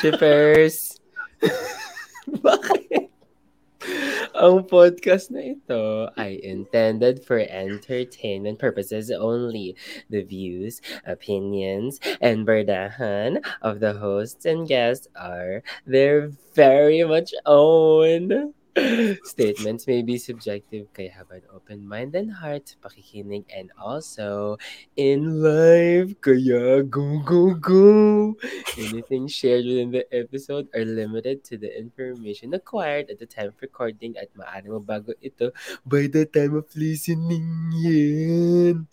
shippers! Ang podcast na ito ay intended for entertainment purposes only. The views, opinions, and berdahan of the hosts and guests are their very much own. Statements may be subjective kaya have an open mind and heart pakikinig and also in life. kaya go go go anything shared within the episode are limited to the information acquired at the time of recording at maaari mabago ito by the time of listening yan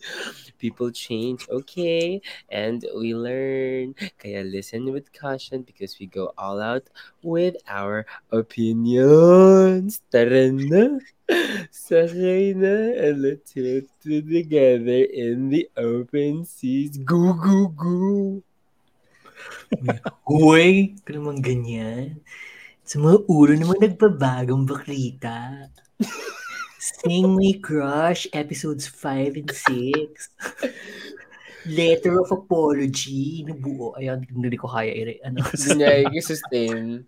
people change okay and we learn. Kaya listen with caution because we go all out with our opinions Tara na! Sakay na! And let's hit together in the open seas. Go, go, go! Uy, ka naman ganyan. Sa mga ulo naman nagbabagong baklita. Sing My Crush, episodes 5 and 6. Letter of Apology, nabuo. Ayan, hindi ko kaya i- ano. Hindi niya i-sustain.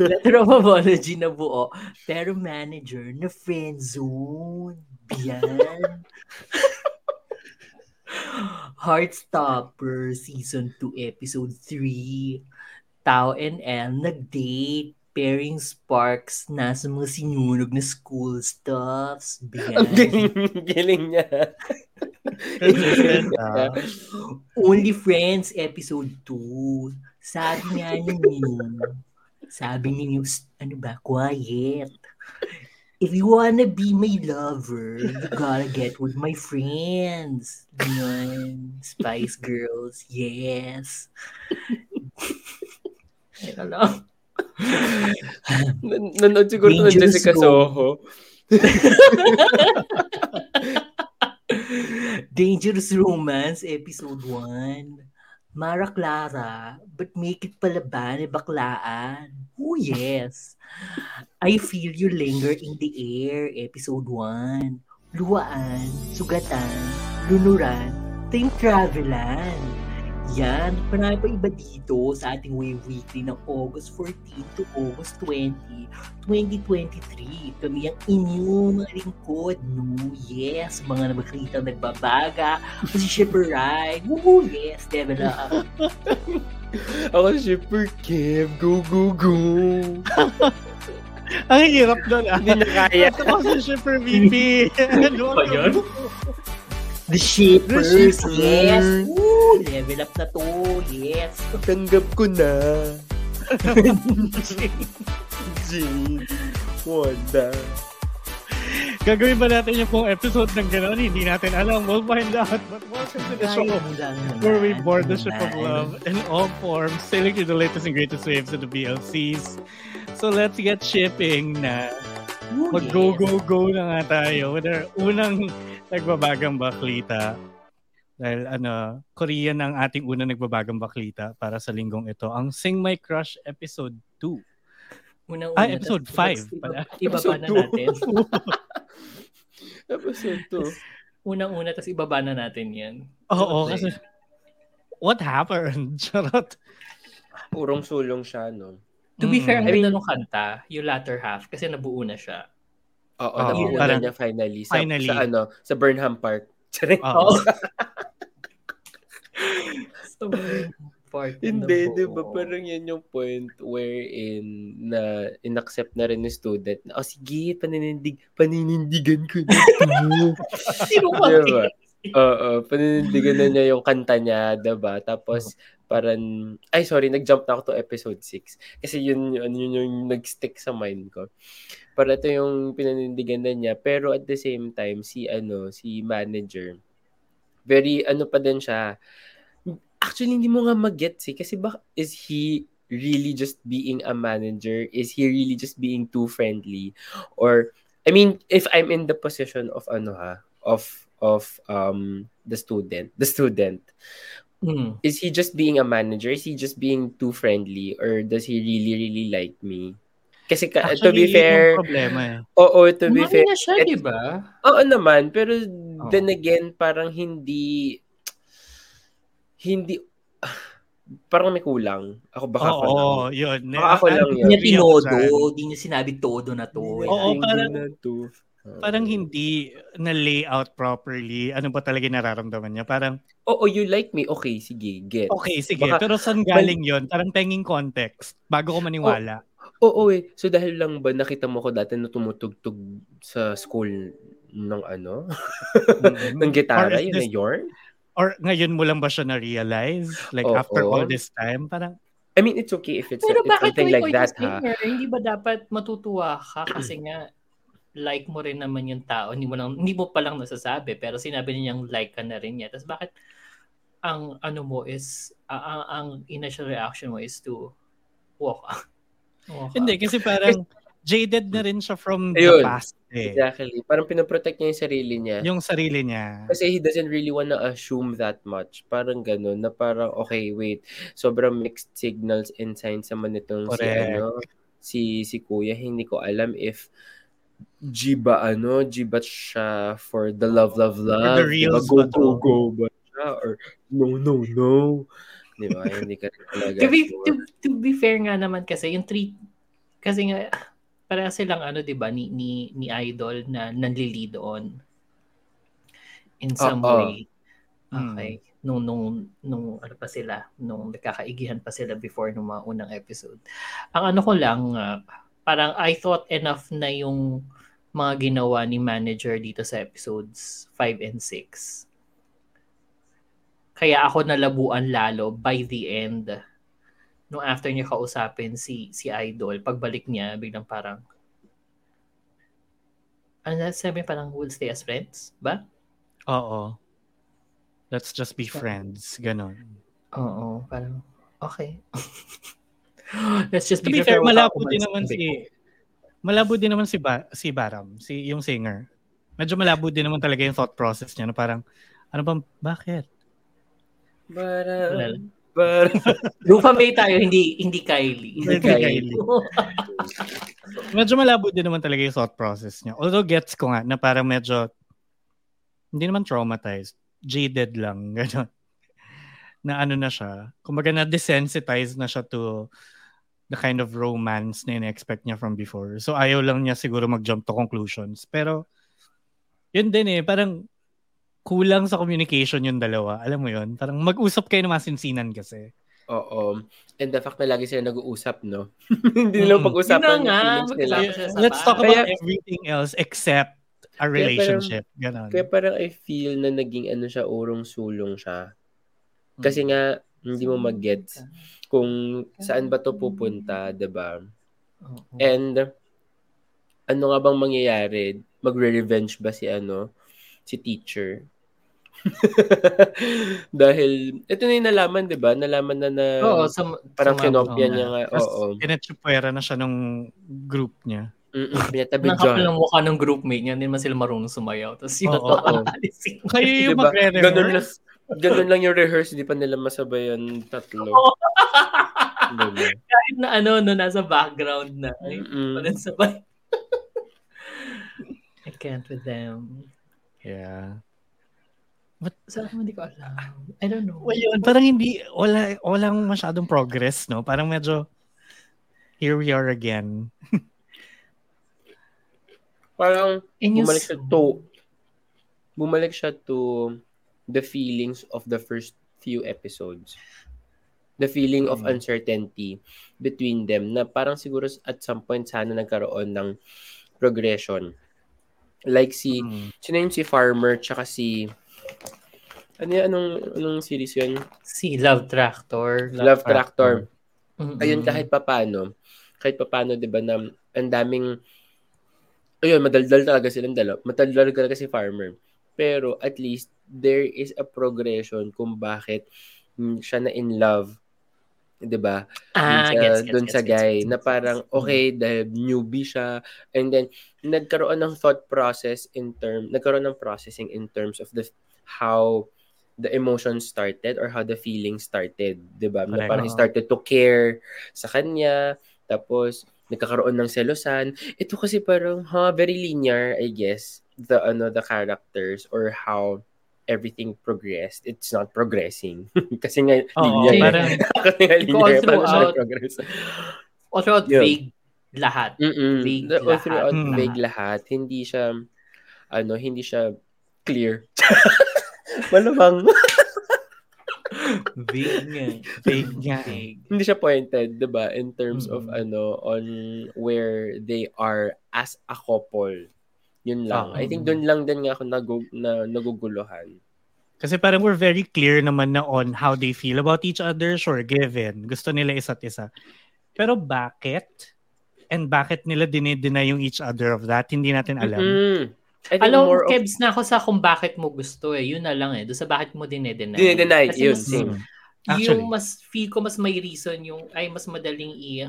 Letter of apology na buo. Pero manager na friend zone. Biyan. Heartstopper Season 2 Episode 3. Tao and Elle nag-date. Pairing sparks na sa mga sinunog na school stuffs. Ang galing, galing niya. Only Friends Episode 2. Sabi nga ninyo, sabi ninyo, "Shh, ano ba, quiet. If you wanna be my lover, you gotta get with my friends. Ganun. Spice Girls, yes. Teka lang. Nan- Nanood siguro ng Jessica. Soho. Dangerous Romance, Episode 1. Mara Clara, but make it pala ba ni baklaan? Oh yes. I feel you linger in the air, Episode 1. Luwaan, sugatan, lunuran, time travelan. Yan, marami pa iba dito sa ating Wave Weekly ng August 14 to August 20, 2023. Kami ang inyong mga lingkod, no? Yes, mga nabaklita nagbabaga, si Shipper Ride, woohoo, yes, level up. Ako si Shipper Kev. Go, go, go. Ang hirap doon ah. Hindi na kaya. Ito ko sa Shipper VP. Ano ba yun? The Shippers, The Shippers. yes, woo, level up na to, yes. Tanggap ko na. Jane. Wanda. Gagawin ba natin yung pong episode ng gano'n? Hindi natin alam. We'll find out. But welcome to the show where we board the ship of love in all forms, sailing through the latest and greatest waves of the BLCs. So let's get shipping na. Mag-go, yes. go, go na nga tayo with our unang nagbabagang baklita. Dahil ano, Korean ang ating unang nagbabagang baklita para sa linggong ito. Ang Sing My Crush Episode 2. Unang-una, Ah, episode tas- five tas iba- pala. Iba pa Episode na two. natin. Episode 2. Unang-una, tapos ibaba na natin yan. Oo, Okay. kasi what happened? Charot. Purong sulong siya, no? To be Mm. fair, I mean- nung kanta, yung latter half, kasi nabuo na siya. Oo, Oo, nabuo na parang- niya finally. Sa, finally. Sa ano, sa Burnham Park. Oo. So, part Hindi, di ba? Parang yan yung point wherein na inaccept na rin ng student na, oh sige, paninindig, paninindigan ko na ito. Sino ka? Diba? Oo, paninindigan na niya yung kanta niya, diba? Tapos, parang, ay sorry, nag-jump na ako to episode 6. Kasi yun, yun, yun yung nag-stick sa mind ko. Para ito yung pinanindigan na niya. Pero at the same time, si, ano, si manager, very, ano pa din siya, actually, hindi mo nga mag-get eh. Kasi ba, is he really just being a manager? Is he really just being too friendly? Or, I mean, if I'm in the position of, ano ha, of, of, um, the student, the student, Hmm. is he just being a manager? Is he just being too friendly? Or does he really, really like me? Kasi, ka, to Actually, be yun fair, problema eh. oo, to be Umami fair, na siya, di ba? Oo naman, pero Oo. then again, parang hindi hindi parang may kulang. Ako baka Oo, ako lang. oh, yun. Baka ako lang Hindi yun. niya Agree ako tinodo. Hindi niya sinabi todo na to. eh. Oo, Hindi parang- na to. Oo. Parang hindi na layout properly. Ano ba talaga nararamdaman niya? Parang, Oo, you like me. Okay, sige, get. okay, sige. Baka- pero saan galing yun? Parang penging context bago ko maniwala. Oo eh. So dahil lang ba nakita mo ko dati na tumutugtog sa school ng ano? Mm. ng gitara, yun na this- yarn? Or ngayon mo lang ba siya na-realize? Like Oo. after all this time? Parang, I mean, it's okay if it's, Pero it's something like that, yung ha? singer, hindi ba dapat matutuwa ka kasi nga like mo rin naman yung tao, hindi mo lang hindi mo pa lang nasasabi pero sinabi niyang like ka na rin niya. Tapos bakit ang ano mo is ah, ang, ang initial reaction mo is to walk out. Walk hindi. Kasi parang jaded na rin siya from Ayun. the past eh. Exactly. Parang pinoprotect niya yung sarili niya. Yung sarili niya. Kasi he doesn't really wanna assume that much. Parang ganun, na parang, okay, wait, sobrang mixed signals and signs naman itong si, ano, si, si kuya. Hindi ko alam if G ba ano, G ba siya for the love, love, love? the reals Diba, go, ba go, go ba siya? Or no, no, no. Di ba? Hindi ka talaga to be, to, to be fair nga naman kasi yung treat kasi nga para silang ano 'di ba ni ni ni idol na nanli-lead on in some Oo. way. Okay. Nung nung nung ano pa sila, nung nagkakaigihan pa sila before nung mga unang episode. Ang ano ko lang ah, parang I thought enough na yung mga ginawa ni manager dito sa episodes 5 and 6. Kaya ako nalabuan lalo by the end nung after niya kausapin si si Idol, pagbalik niya, biglang parang ano na sabi parang we'll stay as friends, ba? Oo. Let's just be friends. Ganon. Oo, parang okay. Let's just To be be fair, friends. malabo din naman si malabo din naman si ba, si Baram, si yung singer. Medyo malabo din naman talaga yung thought process niya na parang ano bang bakit? Parang, parang, Lupa May tayo, hindi hindi Kylie. Hindi Kylie. Medyo malabo din naman talaga yung thought process niya. Although gets ko nga na parang medyo hindi naman traumatized, jaded lang, gano'n. Na ano na siya, kumbaga na desensitized na siya to the kind of romance na in-expect niya from before. So ayaw lang niya siguro mag-jump to conclusions. Pero yun din eh, parang kulang sa communication yung dalawa. Alam mo yun? Parang mag-usap kayo na masinsinan kasi. oo. And the fact na lagi sila nag-uusap, no? Hindi nila Mm. pag-usapan Yun nga, nila. Let's talk about Kaya- everything else except a parang- relationship. Ganon. Kaya parang I feel na naging ano siya, urong-sulong siya. Kasi nga, hindi mo mag-gets kung saan ba to pupunta, 'di ba? Oo. And ano nga bang mangyayari? Magre-revenge ba si ano? Si teacher? Dahil, ito na yung nalaman, di ba? Nalaman na na Oo, sa, parang sa Oo. niya nga. Oo. pinatsupuera na siya nung group niya. Mm-mm, pinatabi Nakapal dyan. ang mukha ng groupmate niya, hindi man sila marunong sumayaw. Tapos yun na oo. alisin. Kayo yung Diba? Ganun lang, magre-rehearse. ganun lang yung rehearse, di pa nila masabay yung tatlo. Diba? Kahit na ano, no, nasa background na. Ay, sabay. I can't with them. Yeah. Saan naman hindi ko alam. I don't know. Well, yun, parang hindi, wala, walang masyadong progress, no? Parang medyo, here we are again. Parang, And you bumalik siya to bumalik siya to the feelings of the first few episodes. The feeling of Mm. uncertainty between them na parang siguro at some point sana nagkaroon ng progression. Like si, Mm. sino yun si Farmer tsaka si, ano yan, anong, anong series yun? si Love Tractor. Love, Tractor. Mm-mm. Ayun, kahit papano, kahit papano, di ba, na ang daming, ayun, madaldal talaga silang dalawa. Madaldal talaga si Farmer. Pero at least, there is a progression kung bakit mm, siya na in love. Di ba? Ah, sa, gets, sa gets, guy gets, na gets, parang gets. okay dahil newbie siya. And then nagkaroon ng thought process in term nagkaroon ng processing in terms of the how the emotion started or how the feeling started 'di ba? Na parang he started to care sa kanya. Tapos nagkakaroon ng selosan. Ito kasi parang ha very linear I guess the ano the characters or how everything progressed, it's not progressing. Kasi nga, Oo, linear. parang- Kasi nga, Because all throughout- progress? Also, Yun. vague lahat. Mm-mm. Vague all lahat. throughout Mm. vague lahat. Hindi siya, ano, hindi siya clear. Malamang. Vague nga. Vague nga eh. Vague. hindi siya pointed, 'di ba, in terms of Mm-mm. ano on where they are as a couple. Yun lang. Oo. I think doon lang din nga ako nagu- na naguguluhan. Kasi parang we're very clear naman na on how they feel about each other. Sure, given. Gusto nila isa't isa. Pero bakit? And bakit nila dinideny yung each other of that? Hindi natin alam. Mm. I think Alam, more of Kebs na ako sa kung bakit mo gusto eh. Yun na lang eh. Doon sa bakit mo dinedeny. dinedeny. Kasi Yun, mas, same. Mm. Actually. yung mas, feel ko mas may reason yung, ay mas madaling i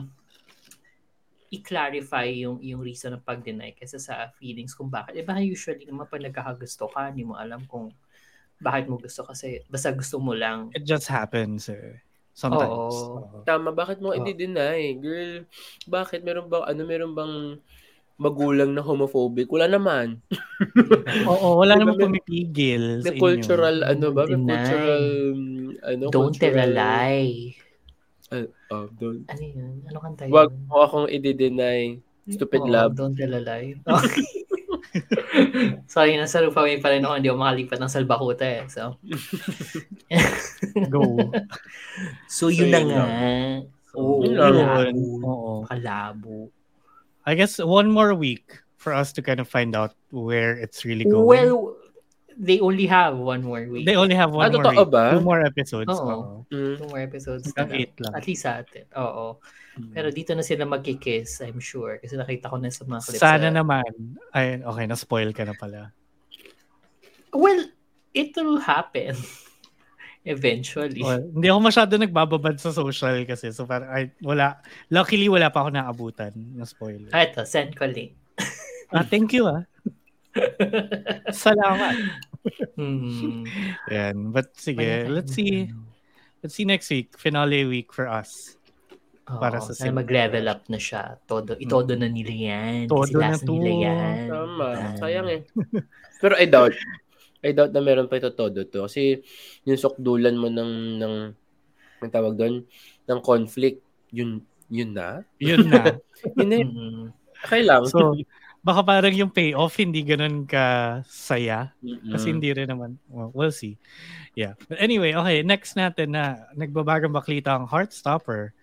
i-clarify yung yung reason ng pag-deny kaysa sa feelings kung bakit. Eh, baka usually naman pag nagkakagusto ka, hindi mo alam kung bakit mo gusto kasi basta gusto mo lang. It just happens eh. Sometimes. Oo. Oo. Tama, bakit mo Oh. i-deny? Girl, bakit? Meron bang, ano, meron bang magulang na homophobic? Wala naman. Oo, wala Diba, namang pumipigil sa inyo. cultural, ano ba? May Deny. cultural, ano, Don't tell a cultural- lie. Uh, oh, don't. Ano yun? Ano kanta yun? Wag mo akong i-deny. Stupid Oo, love. Don't tell a lie. Sorry, nasa Rufaway pa rin ako. Hindi ako makalipat ng Salbakuta eh. So, Go. so yun na yun nga. Oo, yun lang. kalabo. Oo. Kalabo. I guess one more week for us to kind of find out where it's really going. Well, they only have one more week. they only have one Ah, more week. ba? Two more episodes. Oo. Oo. Mm. Two more episodes. Hanggang eight lang. At least sa atin. Oo. Pero dito na sila magkikiss, I'm sure. Kasi nakita ko na sa mga clips. Sana sa- naman. Ay, okay, na-spoil ka na pala. Well, it will happen. Eventually. Well, hindi ako masyado nagbababad sa social kasi. So parang, ay, wala. Luckily, wala pa ako naabutan ng spoiler. Ah, ito, send ko link. Ah, thank you ah. Salamat. Hmm. Yan. But sige, let's see. Let's see next week. Finale week for us. Para Oo, sa sana mag-level up na siya. Todo, itodo na nila yan. Todo Kasi na to. nila yan. Tama. Yan. Sayang eh. Pero I doubt. I doubt na meron pa ito todo to. Kasi yung sukdulan mo ng, ng, ang tawag doon, ng conflict, yun, yun na. Yun na. Yun na, Mm. okay lang. So, baka parang yung payoff hindi ganun ka saya. Mm-mm. Kasi hindi rin naman. Well, we'll see. Yeah. But anyway, okay. Next natin na nagbabagang baklita ang Heartstopper.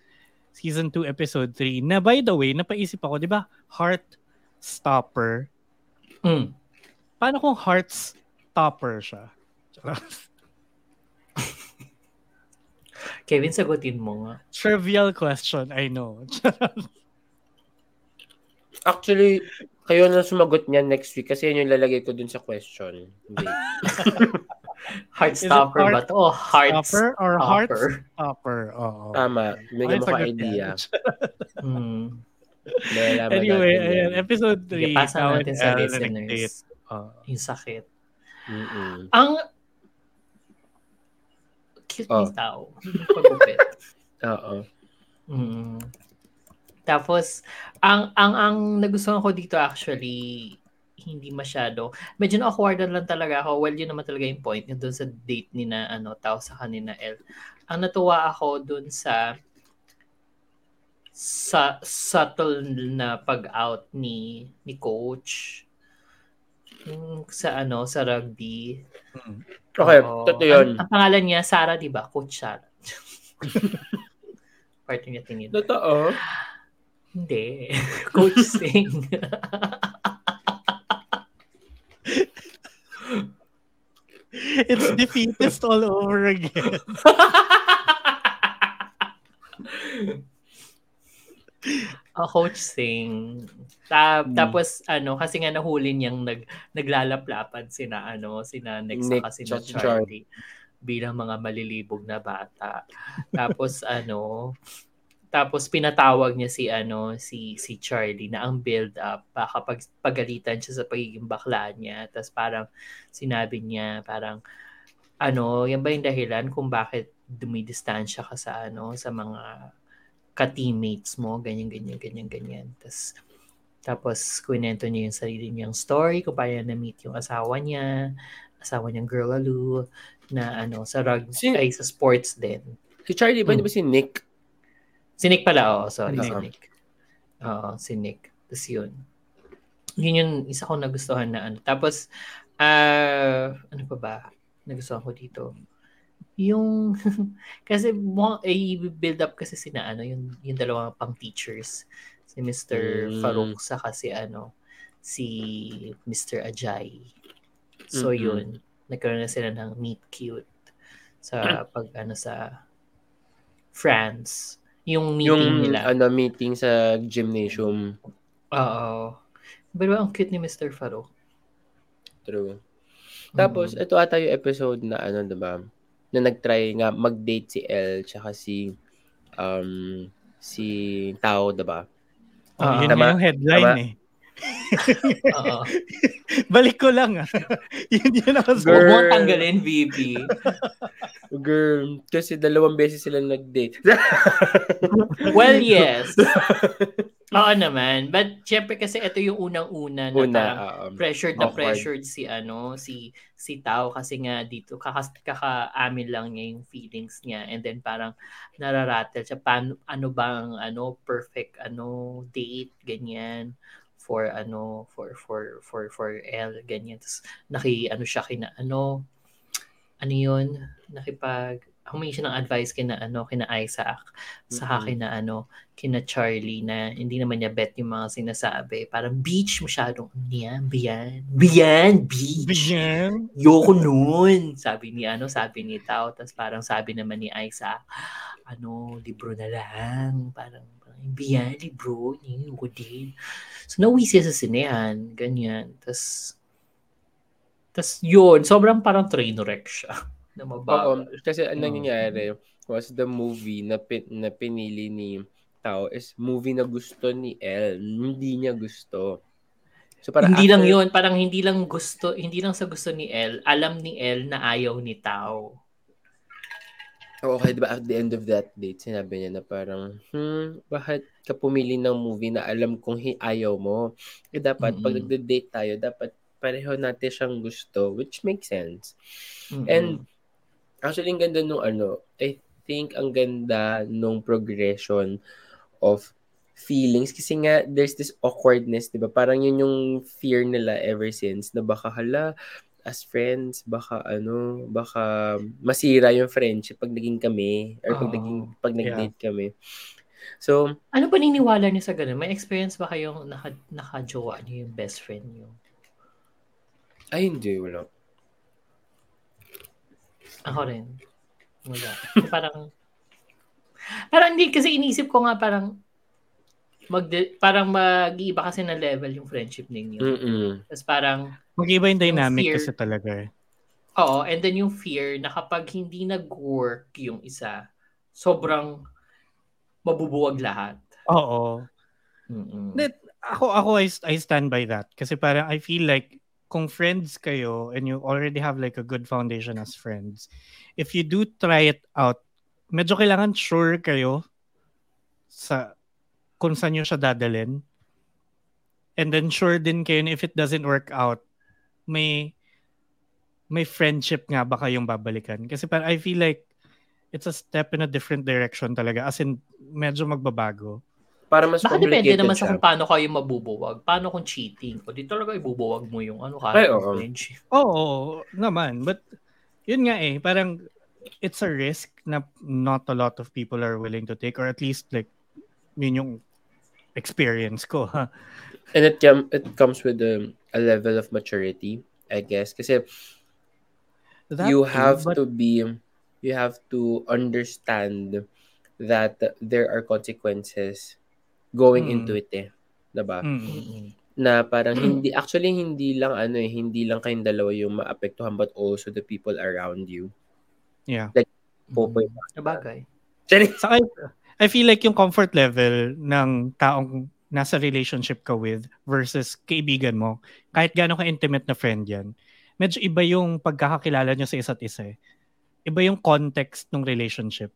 Season 2, Episode 3. Na by the way, napaisip ako, di ba? Heartstopper. Mm. Paano kung Heartstopper siya? Kevin, sagutin mo nga. Trivial question, I know. Actually, kayo na sumagot niyan next week kasi yun yung lalagay ko dun sa question. Heartstopper it ba to? Oh, Stopper or Heartstopper. Heartstopper? Oo. Tama. Bigyan mo ka idea. Mm. Malalaman Anyway, ayan, episode 3. Sige, pasa natin sa listeners. Uh, Yung sakit. Mm-mm. Ang cute Oh. ni tao. Pagupit. Oo. Mm. Tapos, ang ang ang nagustuhan ko dito actually, hindi masyado. Medyo na-awkwardan lang talaga ako. Well, yun naman talaga yung point. Yung doon sa date ni na, ano, tao sa kanina, L. Ang natuwa ako doon sa sa subtle na pag-out ni ni coach sa ano sa rugby mm. Okay, Oo. totoo yun. ang, ang pangalan niya Sara di ba coach Sara Party niya tingin Totoo. Hindi. Coach Singh. It's defeatist all over again. A Coach Singh. Ta- Hmm. Tapos ano kasi nga nahuli niyang nag naglalaplapan sina ano sina Nick Nick sa sina at Charlie bilang mga malilibog na bata. tapos ano tapos pinatawag niya si ano si si Charlie na ang build up baka pag pagalitan siya sa pagiging bakla niya. Tapos parang sinabi niya parang ano, yan ba yung dahilan kung bakit dumidistansya ka sa ano sa mga ka-teammates mo, ganyan, ganyan, ganyan, ganyan. Tapos, tapos kwento niya yung sarili niyang story, kung paano na-meet yung asawa niya, asawa niyang girl Lou, na ano, sa rug, Si- ay sa sports din. Si Charlie ba, Hmm. di ba si Nick? Si Nick pala, oo. Sorry, si. Nick. Oo, si Nick. Tapos yun. Yun yung isa ko nagustuhan na ano. Tapos, ah, ano pa ba? Nagustuhan ko dito. Yung, kasi mo, eh, build up kasi sina ano, yung, yung dalawang pang teachers. Si Mr. Mm. Farouk sa kasi ano, si Mr. Ajay. So Mm-mm. yun, nagkaroon na sila ng meet cute sa pag ano sa France. Yung meeting Yung nila. ano, meeting sa gymnasium. Oo. Pero ang cute ni Mr. Farouk. True. Tapos, Mm. ito ata yung episode na ano, diba? Na nag-try nga mag-date si Elle tsaka si um si Tao, diba? Oh, Ah, yun tama. yung headline Tama. eh. Oo. Balik ko lang ah. yun yun ako sa... Huwag mo tanggalin, VP. Girl, kasi dalawang beses sila nag-date. well, yes. Oo naman. But, syempre kasi ito yung unang-una na Una, parang um, pressured na awkward. pressured si ano si si Tao kasi nga dito kakas kaka-amin lang niya yung feelings niya and then parang nararatel siya paano ano bang ano perfect ano date ganyan for ano for for for for L ganyan Tapos naki ano siya kina ano ano yun nakipag humingi siya ng advice kina ano kina Isaac sa Mhm. akin na ano kina Charlie na hindi naman niya bet yung mga sinasabi. Parang beach masyadong niya, biyan. Biyan, beach. Bigyan. Yoko nun. Sabi ni ano, sabi ni Tao. Tapos parang sabi naman ni Isaac, ano, libro na lang. Parang, biyan, libro. Yoko din. So, nauwi siya sa sinehan. Ganyan. Tapos, tapos yun, sobrang parang train wreck siya. Na Oo, mabagal. kasi ang Oo. nangyayari was the movie na, pin, na pinili ni Tao is movie na gusto ni Elle. Hindi niya gusto. So, parang hindi lang after- yun, parang hindi lang gusto, hindi lang sa gusto ni El, alam ni El na ayaw ni Tao. Oo, Okay, diba at the end of that date, sinabi niya na parang, hmm, bakit ka pumili ng movie na alam kong hi- ayaw mo? Eh, dapat, pag Mm-mm. nagde-date tayo, dapat pareho natin siyang gusto, which makes sense. Mm-mm. And, actually, ang ganda nung ano, I think ang ganda nung progression of feelings kasi nga there's this awkwardness, 'di ba? Parang yun yung fear nila ever since na baka hala as friends, baka ano, baka masira yung friendship pag naging kami or pag naging pag nag-date kami. So, ano ba niniwala niyo sa ganun? May experience ba kayong naka, nakajowa niyo yung best friend niyo? ay hindi, wala. Ako rin. Wala. parang, parang hindi, kasi inisip ko nga parang, mag parang mag-iiba kasi na level yung friendship ninyo. Mm-mm. Tapos parang, Mag-iba yung dynamic fear. kasi talaga eh. Oo, and then yung fear na kapag hindi nag-work yung isa, sobrang mabubuwag lahat. Oo. Mm-mm. Ako ako I, I stand by that kasi parang I feel like kung friends kayo and you already have like a good foundation as friends if you do try it out medyo kailangan sure kayo sa kung saan nyo siya dadalhin and then sure din kayo if it doesn't work out may may friendship nga ba kayong babalikan kasi parang I feel like it's a step in a different direction talaga as in medyo magbabago Para mas Baka depende naman sa siya. kung paano kayo mabubuwag. Paano kung cheating? O di talaga ibubuwag mo yung ano Ay, kahit oo. friendship. Oo, naman. But, yun nga eh, parang it's a risk na not a lot of people are willing to take or at least like, yun yung experience ko. Ha? And it, com- it comes with um, a level of maturity, I guess. Kasi That you have but- to be you have to understand that there are consequences going Mm. into it eh. 'Di ba? Mm. Na parang hindi actually hindi lang ano eh, hindi lang kayong dalawa yung maapektuhan but also the people around you. Yeah. Po po. Sabagay. So I, I feel like yung comfort level ng taong nasa relationship ka with versus kaibigan mo, kahit gaano ka-intimate na friend yan, medyo iba yung pagkakakilala nyo sa isa't isa eh. Iba yung context ng relationship.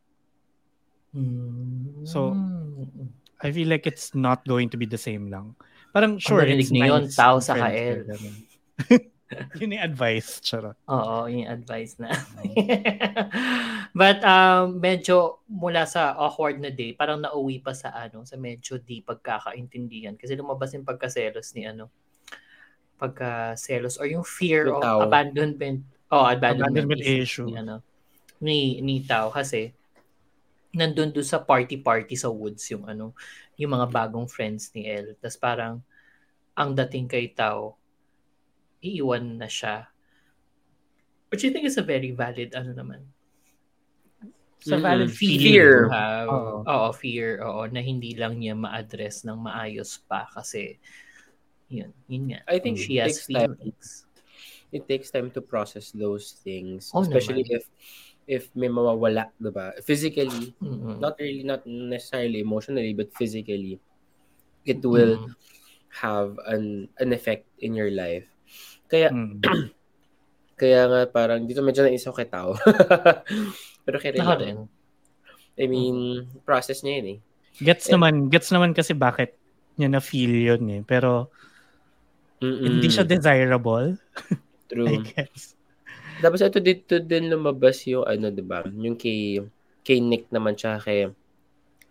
So. I feel like it's not going to be the same lang. Parang sure, narinig it's niyo yun, nice tao sa kael. Yun yung advice, charot. Oo, yung advice na. But um, medyo mula sa awkward na day, parang nauwi pa sa ano, sa medyo di pagkakaintindihan. Kasi lumabas yung pagkaselos ni ano, pagkaselos or yung fear of Bitaw. abandonment. Oh, abandonment, Abandonment issue. Ni, ano, ni, ni Tao. Kasi nandun doon sa party-party sa woods yung ano, yung mga bagong friends ni El. Tapos parang ang dating kay Tao, iiwan na siya. Which I think is a very valid, ano naman. Mm-mm. valid feeling Fear. to have. Oo. Oo, fear. Oo, na hindi lang niya ma-address ng maayos pa kasi yun, yun nga. I think she it has takes time. feelings. It takes time to process those things. Oh, especially naman. if if may mawawala, diba? Physically, Mm-mm. not really, not necessarily emotionally, but physically, it will Mm. have an an effect in your life. Kaya, Mm. kaya nga parang dito medyo naisip ko kay tao. Pero kay Ray Ako din. I mean, process niya yun eh. Gets Eh, naman, gets naman kasi bakit niya na feel yun eh. Pero Mm-mm. hindi siya desirable, I True. guess. Tapos ito dito din lumabas yung ano, 'di ba? Yung kay kay Nick naman siya kay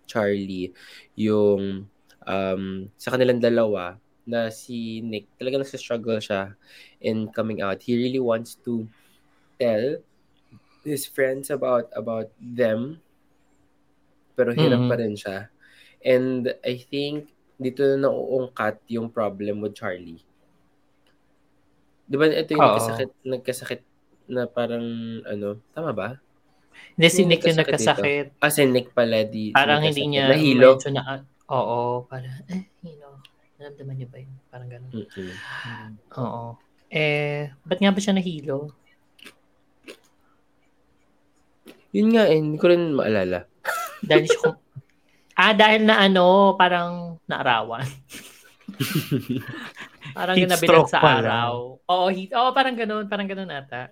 Charlie, yung um sa kanilang dalawa na si Nick talaga nagsa-struggle siya in coming out. He really wants to tell his friends about about them pero hirap Mhm. pa rin siya. And I think dito na nauungkat yung problem with Charlie. Di ba ito yung nagkasakit, nagkasakit na parang ano, tama ba? Hindi si Nick yung nagkasakit. Ah, si Nick pala di Parang hindi niya Nahilo. na, oo, parang, eh, naramdaman niya ba yun? Parang gano'n. Mm-mm. Oo. Eh, ba't nga ba siya nahilo? Yun nga eh, hindi ko rin maalala. Dahil siya Ah, dahil na ano, parang naarawan. parang Heat ginabilang stroke sa pala. araw. Oo, heat. Oo, parang gano'n. Parang gano'n ata.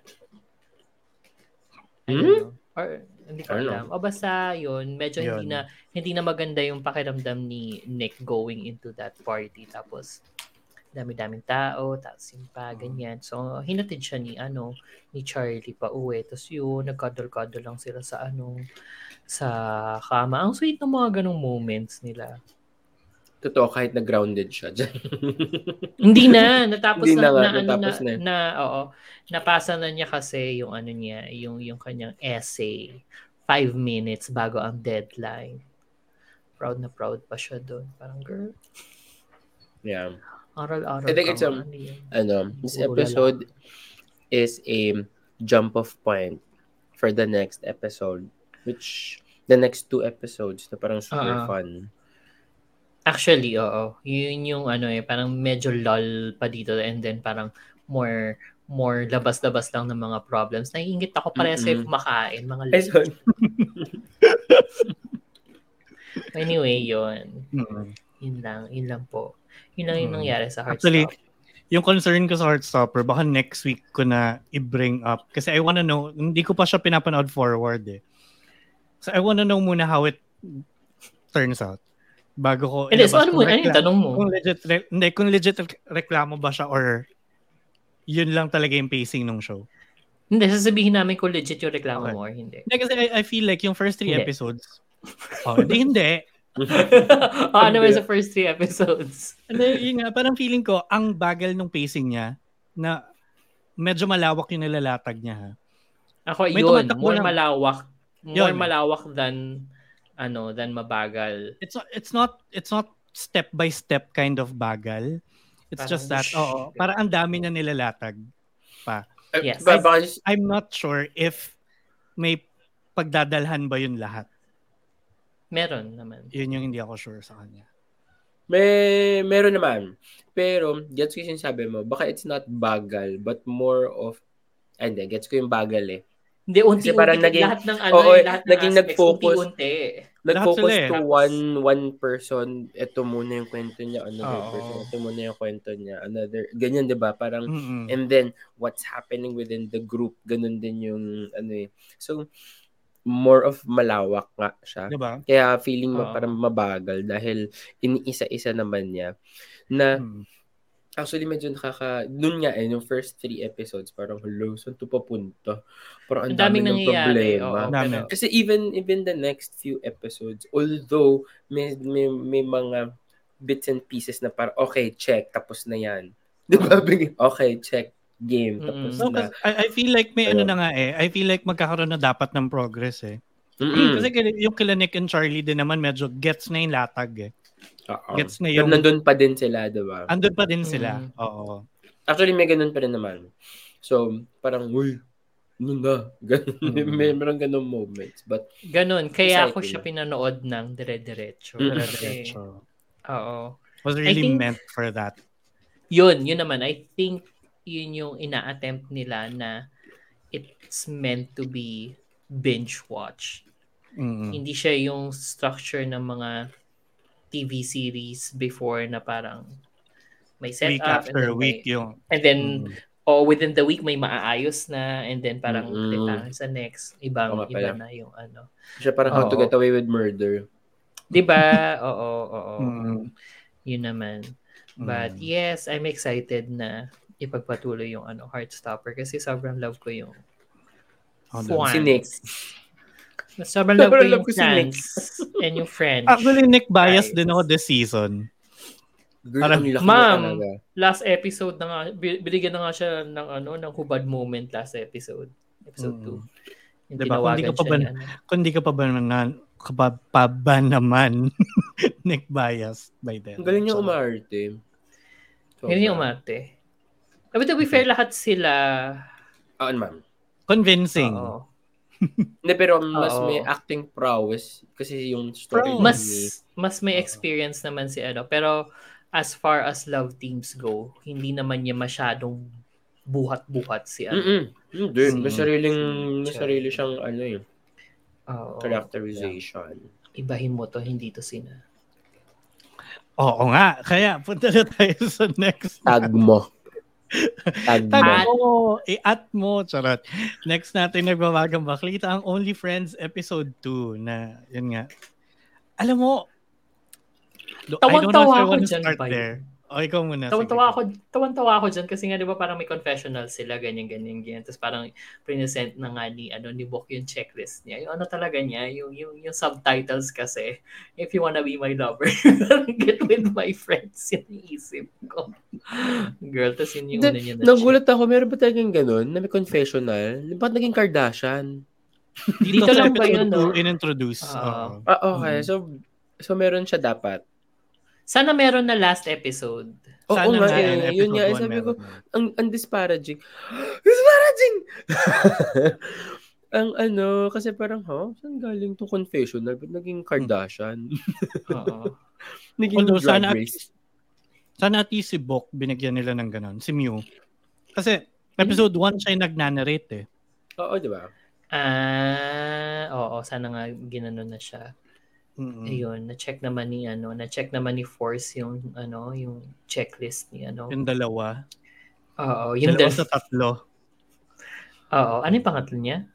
Hmm? Or, hindi ko alam. O basta yun, medyo hindi Yun. na hindi na maganda yung pakiramdam ni Nick going into that party. Tapos, dami-daming tao, tapos yung pa, ganyan. So, hinatid siya ni, ano, ni Charlie pa uwi. Tapos yun, nagkadol-kadol lang sila sa, ano, sa kama. Ang sweet ng mga ganong moments nila. Totoo, kahit na-grounded siya dyan. Hindi na, natapos Hindi na, na nga, na, ano, natapos na, na. na, oo, napasa na niya kasi yung ano niya, yung, yung kanyang essay. Five minutes bago ang deadline. Proud na proud pa siya doon. Parang, girl, yeah. aral-aral I think it's, um, ano. Ano, this episode is a jump off point for the next episode. Which, the next two episodes na parang super Ah. fun. Actually, oo. Yun yung ano eh, parang medyo lull pa dito and then parang more more labas-labas lang ng mga problems. Naiingit ako parehas kayo Mm-mm. kumakain, mga sorry. Anyway, yun. Mm. Yun lang. Yun lang po. Yun lang yung nangyari sa Actually, Heartstopper. Yung concern ko sa Heartstopper, baka next week ko na i-bring up. Kasi I wanna know, hindi ko pa siya pinapanood forward eh. So I wanna know muna how it turns out. Bago ko Hindi, so ilabas ano mo, ano yung tanong mo? Kung legit, re- hindi, kung legit reklamo ba siya or yun lang talaga yung pacing ng show. Hindi, sasabihin namin kung legit yung reklamo Okay. mo or hindi. Hindi, kasi I, I feel like yung first three Hindi. episodes, oh, hindi, hindi. oh, ano ba sa first three episodes? Hindi, yun nga, parang feeling ko, ang bagal ng pacing niya, na medyo malawak yung nilalatag niya. Ha? Ako, May yun. More lang. malawak. More Yun. malawak than ano, than mabagal. It's not, it's not, it's not step by step kind of bagal. It's Parang just that, whoosh. oo, para ang dami na nilalatag pa. Yes. Ba- baka just- I'm not sure if may pagdadalhan ba yun lahat. Meron naman. Yun yung hindi ako sure sa kanya. May, meron naman. Pero, gets ko yung sinasabi mo, baka it's not bagal, but more of, ay, hindi, gets ko yung bagal eh. Hindi, unti-unti. parang naging- lahat ng ano, oo, eh, lahat ng naging aspects, nag-focus. unti-unti. Nag-focus eh. to one one person, ito muna yung kwento niya, another Oo. person, ito muna yung kwento niya, another, ganyan, di ba? Parang, Mm-mm. and then, what's happening within the group, ganun din yung, ano eh. So, more of malawak nga siya. Diba? Kaya feeling mo Oo. parang mabagal dahil iniisa-isa naman niya na Mm. Actually, medyo nakaka... Noon nga eh, yung first three episodes, parang, hello, saan to papunta? Parang ang daming dami ng problema. Oo, Dami. Kasi even even the next few episodes, although may, may, may mga bits and pieces na parang, okay, check, tapos na yan. Di ba? Okay, check, game, tapos So, na. kasi I, I feel like may ano na nga eh. I feel like magkakaroon na dapat ng progress eh. Mm-mm. Kasi yung kila Nick and Charlie din naman medyo gets na yung latag eh. Oo. Gets na Pero yung... nandun pa din sila, di ba? Andun pa din sila. Mm. Oo. Actually, may ganun pa rin naman. So, parang, uy, ano na? Ganun, Mm. may meron ganun moments. But, Ganun. Kaya ako siya pinanood ng dire-diretso. Mm. Kasi, Diretso. oo. Was really think- meant for that. Yun, yun naman. I think yun yung ina-attempt nila na it's meant to be binge watch. Mm. Hindi siya yung structure ng mga TV series before na parang may setup Week after and then week may, yung... and then Mm. o within the week may maaayos na and then parang mm sa next ibang Oo nga iba pala. na yung ano. siya parang how to Oo. get away with murder. 'Di ba? oo, oo. Mm. Yun naman. But Mm. yes, I'm excited na ipagpatuloy yung ano Heartstopper kasi sobrang love ko yung Oh, Fwan. Si Nick. Sobrang love ko yung. Fans and yung French. Actually, Nick bias Right. din ako this season. Parang, Ma'am, na last episode na nga, bi- binigyan na nga siya ng ano, ng hubad moment last episode. Episode Mm. 2. Yung Diba? Kung di tinawagan ka pa siya ba- ni ano. Kung di ka pa ba naman, ka pa, pa ba naman Nick bias by then. Ang galing niya So, umarte. So, Hindi niya umarte. But to be fair, lahat sila, Ah, ma'am. Convincing. oo. Hindi, pero mas Oo. may acting prowess kasi yung story Prowess. ni- mas mas may experience naman si ano. Pero as far as love teams go, hindi naman niya masyadong buhat-buhat si ano. Mm-mm. Hindi. Mm. May sariling, Si may Cher. sarili siyang ano eh, Oo. characterization. Ibahin mo to, hindi to sina. Oo nga. Kaya punta na tayo sa next. Tag mo. Tag mo. I-at mo. Charot. Next natin nagbabagang baklita ang Only Friends episode 2 na yun nga. Alam mo, do- I don't know if Tawang-tawa I ako want to start there. O, ikaw muna. Tawan-tawa ako, tawan-tawa ako dyan kasi nga 'di ba parang may confessional sila ganyan ganyan ganyan. Tapos parang present na nga ni ano ni Bok yung checklist niya. Yung ano talaga niya, yung yung yung subtitles kasi if you wanna be my lover, get with my friends yung isip ko. Girl, tas yun yung una niya na Nagulat ako, meron ba talagang ganun na may confessional? Ba't naging Kardashian? Dito sa lang ba yun, no? 2 in-introduce. Oo. Ah, okay. Mm. So, so meron siya dapat. Sana meron na last episode. Oo Sana nga nga, eh. Yun nga, eh, sabi ko, ang, ang disparaging. disparaging! ang ano, kasi parang, ha? Saan galing to confessional? Ba't naging Kardashian? Oo. naging Although, drag sana at, race? sana at least si Bok binigyan nila ng ganun. Si Mew. Kasi episode 1 siya yung nag-narrate eh. Oo, di ba? Ah, oo, sana nga ginanon na siya. Mm-mm. Ayun, na-check naman ni ano, na-check naman ni Force yung ano, yung checklist ni ano. Yung dalawa. Oo, yung Dalawa dal- sa tatlo. Oo, ano yung pangatlo niya?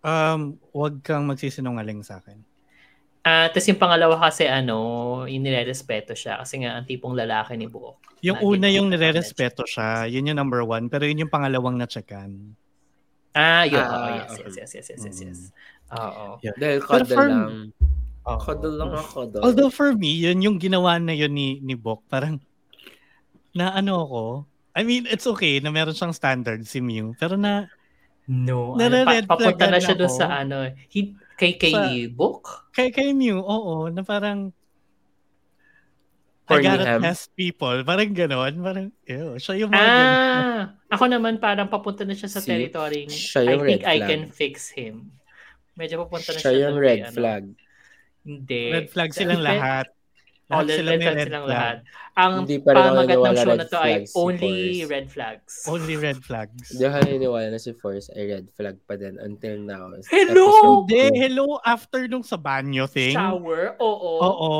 Um, wag kang magsisinungaling sa akin. Ah, tapos yung pangalawa kasi ano, yung nirerespeto siya kasi nga ang tipong lalaki ni Buok. Yung Lagi una na- yung nire-respeto siya, yun yung number one, pero yun yung pangalawang na-checkan. Ah, yun. Ah, Oo, yes, okay. yes, yes, yes, yes, yes, Mm. yes. Oo. Dahil Pero cuddle for- lang. Oo. Cuddle lang ako. cuddle. Although for me, yun yung ginawa na yun ni, ni Bok, parang na ano ako, I mean, it's okay na meron siyang standard si Mew, pero na, No, ano, pa- papunta na siya doon sa ano, he, kay kay Sa- Book? kay, kay Mew, oo, na parang, I gotta ham. test people. Parang ganon. Parang, ew, siya yung mga. Ah, ako naman parang papunta na siya sa Si- territory. siya I think red I flag. can fix him. Medyo papunta na Siya siya. yung doon kay red ano. Hindi. Red flag silang Red- lahat. Oh, Lahat red, sila red flag red silang flag. lahat. Ang Hindi pa rin ako pamagat ng show red na to ay si only red flags. Only red flags. Hindi ako naniniwala na si Force ay red flag pa din until now. Hello! Hindi, hello, after nung sa banyo thing. Shower? Oo. Oo.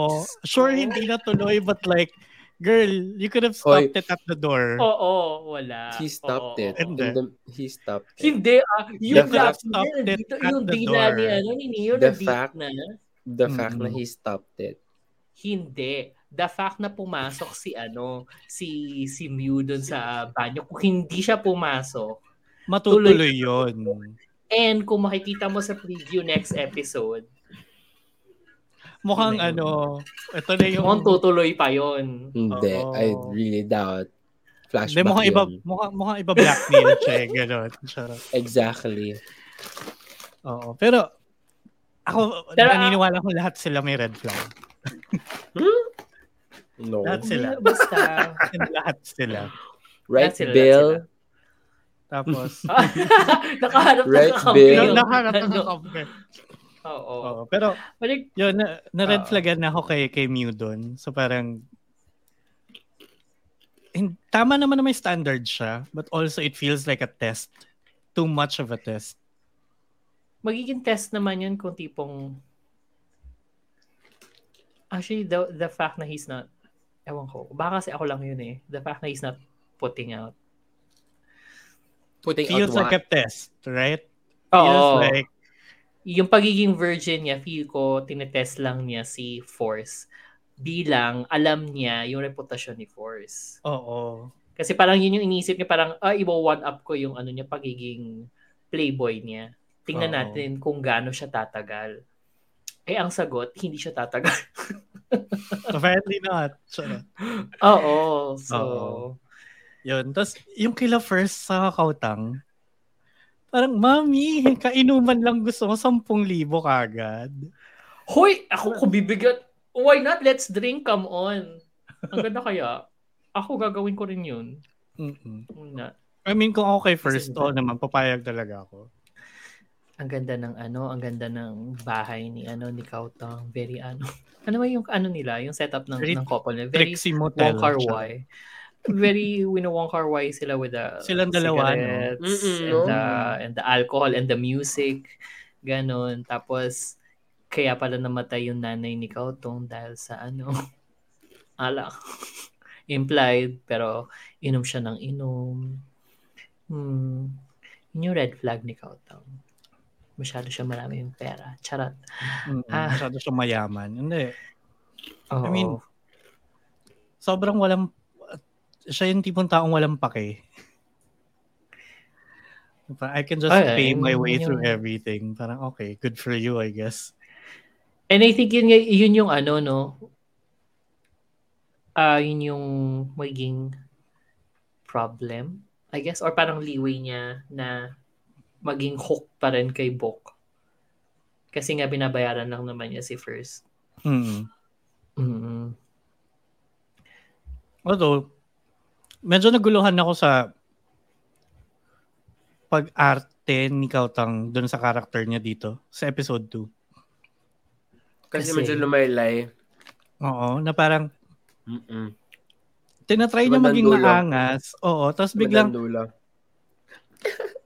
Sure, hindi na tuloy, but like, girl, you could have stopped it at the door. Oo, wala. He stopped Oo, it. And the- he stopped it. Hindi ah, yung The fact stopped it dito, at yung the door. ni ano ni Neo The na fact- na. The fact na Mm. he stopped it. Hindi. the fact na pumasok si ano, si si Mew doon sa banyo, kung hindi siya pumasok, Matutuloy yun. and kung makikita mo sa preview next episode, Mukhang na ano, ito na yung... mukhang tutuloy pa yon. Hindi, Oo. I really doubt. Flashback Hindi, mukhang iba, yun. mukhang, mukhang iba blackmail siya eh, gano'n. Exactly. Oo. Pero, ako, Pero, naniniwala ko lahat sila may red flag. No. Lahat sila. Basta. lahat sila. Right, Lahat sila, Bill? lahat Tapos, Nakaharap Right, na Bill? Pero Yung nahanap Ano? na kampi. Oo. Oo. Pero, Balik, yun, na, na red Oo. flagan na ako kay, kay Mew doon. So parang, hin- tama naman na may standard siya, but also it feels like a test. Too much of a test. Magiging test naman yun kung tipong actually the the fact na he's not ewan ko baka kasi ako lang yun eh the fact na he's not putting out Putting Feels out like what? a test, right? Feels Oo. like, yung pagiging virgin niya feel ko tinetest lang niya si Force bilang alam niya yung reputasyon ni Force oo. kasi parang yun yung iniisip niya parang ah ibo one up ko yung ano niya pagiging playboy niya tingnan Oo. natin kung gaano siya tatagal eh ang sagot hindi siya tatagal Apparently not. Charot. Oo. So, Oo. Yun. Tapos, yung kila first sa kautang, parang, Mami, kainuman lang gusto mo, 10,000 kagad. hoy, ako ko bibigyan. Why not? Let's drink. Come on. Ang ganda kaya. Ako gagawin ko rin yun. Mm-mm. I mean, kung ako kay first, oo naman, papayag talaga ako. Ang ganda ng ano, ang ganda ng bahay ni ano ni Kautang. Very ano. Ano ba yung ano nila, yung setup ng Very ng couple nila? Very Trixie Wong Motel. Kar. Wai. Very wino Wong Kar Wai sila with the Silang dalawa, no? and no? the and the alcohol and the music. Ganon. Tapos kaya pala namatay yung nanay ni Kautong dahil sa ano alak. Implied pero inom siya ng inom. Hmm. Yun yung red flag ni Kautong. Masyado siya marami yung pera. Charot. Mm-mm. Ah. Masyado siya mayaman. Hindi. Oo. I mean, sobrang walang, siya yung tipong taong walang pake. I can just Ay, pay ay, my way through everything. Parang, okay, good for you, I guess. And I think yun, yun yung ano, no? Ah, yun yung magiging problem, I guess. Or parang leeway niya na maging hook pa rin kay Bok. Kasi nga binabayaran lang naman niya si First. Hmm. mm Although, medyo naguluhan ako sa pag-arte ni Kautang dun sa karakter niya dito sa episode 2. Kasi, Kasi- medyo lumaylay. Oo, na parang Mm-mm. tinatry niya maging maangas. Oo, tapos biglang,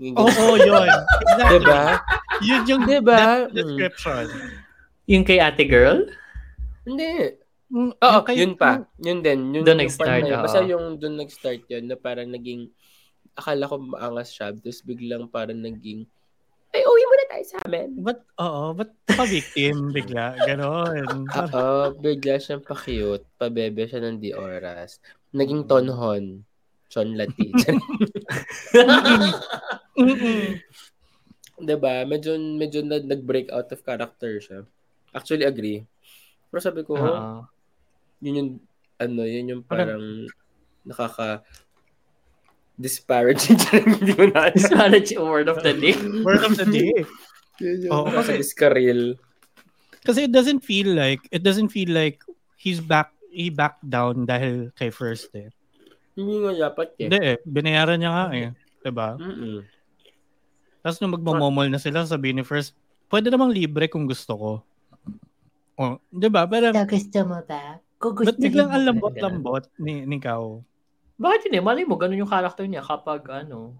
Oo, yun. Exactly. Diba? Yun yung Diba? that description. Yung kay ate girl? Hindi. Mm, Oo, kay- yun pa. Yun din. Yun, Doon nag-start, na. Basta yung doon nag-start yun na parang naging, akala ko maangas siya, tapos biglang parang naging, ay, uwi muna tayo sa amin. But, oo, but pa-victim bigla. Ganon. Oo, bigla siyang pa-cute. Pabebe siya ng di oras. Naging tonhon. Chon Lati. Mm-mm. diba? Medyo, medyo na, nag-break out of character siya. Actually, agree. Pero sabi ko, Oo. yun yung, ano, yun yung parang nakaka disparaging hindi mo na It's word of the day. Word of the day. Yun yung Oo, kasi- nakaka-discarril. Kasi it doesn't feel like, it doesn't feel like he's back, he backed down dahil kay first eh. Hindi nga dapat eh. Hindi eh, binayaran niya nga eh. Diba? Mm-mm. Tapos nung magmamomol na sila, sabihin ni first, pwede namang libre kung gusto ko. Oh, diba? Pero, gusto mo ba? Gugustuhin ba't biglang mo ang ba? lambot-lambot ni, ni Kao? Bakit yun eh? Malay mo, ganun yung character niya kapag ano,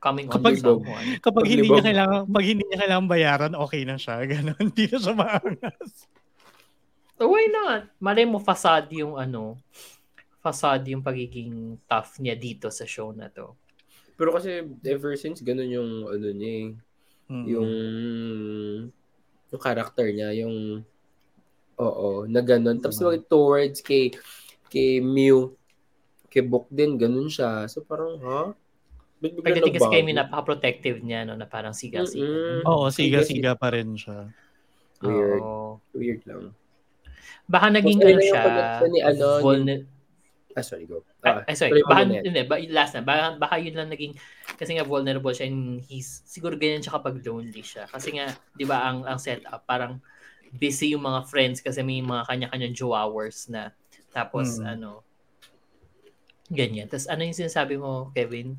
coming on Kapag- someone. Kapag Pag hindi niya kailangan, pag hindi niya kailangan bayaran, okay na siya. Ganon. Hindi na siya maangas. So why not? Malay mo, facade yung ano, facade yung pagiging tough niya dito sa show na to. Pero kasi ever since ganun yung ano niya eh. Mm. Yung yung character niya, yung Oo, na ganun. Tapos wag towards kay kay Mew, kay Book din, ganun siya. So parang, ha? Bigla Pagdating kasi kay? May napaka-protective niya, no, na parang siga-siga. Mm-mm. Oo, siga-siga pa rin siya. Weird. Oo. Weird lang. Baka naging ano siya, ni ano, ni- vulner- Ah, sorry, go. Ah, Ah, sorry. Baka, hindi, ba, last na. Baka, baka yun lang naging, kasi nga vulnerable siya and he's, siguro ganyan siya kapag lonely siya. Kasi nga, di ba, ang, ang setup, parang busy yung mga friends kasi may mga kanya-kanyang hours na. Tapos, Hmm. ano, ganyan. Tapos, ano yung sinasabi mo, Kevin?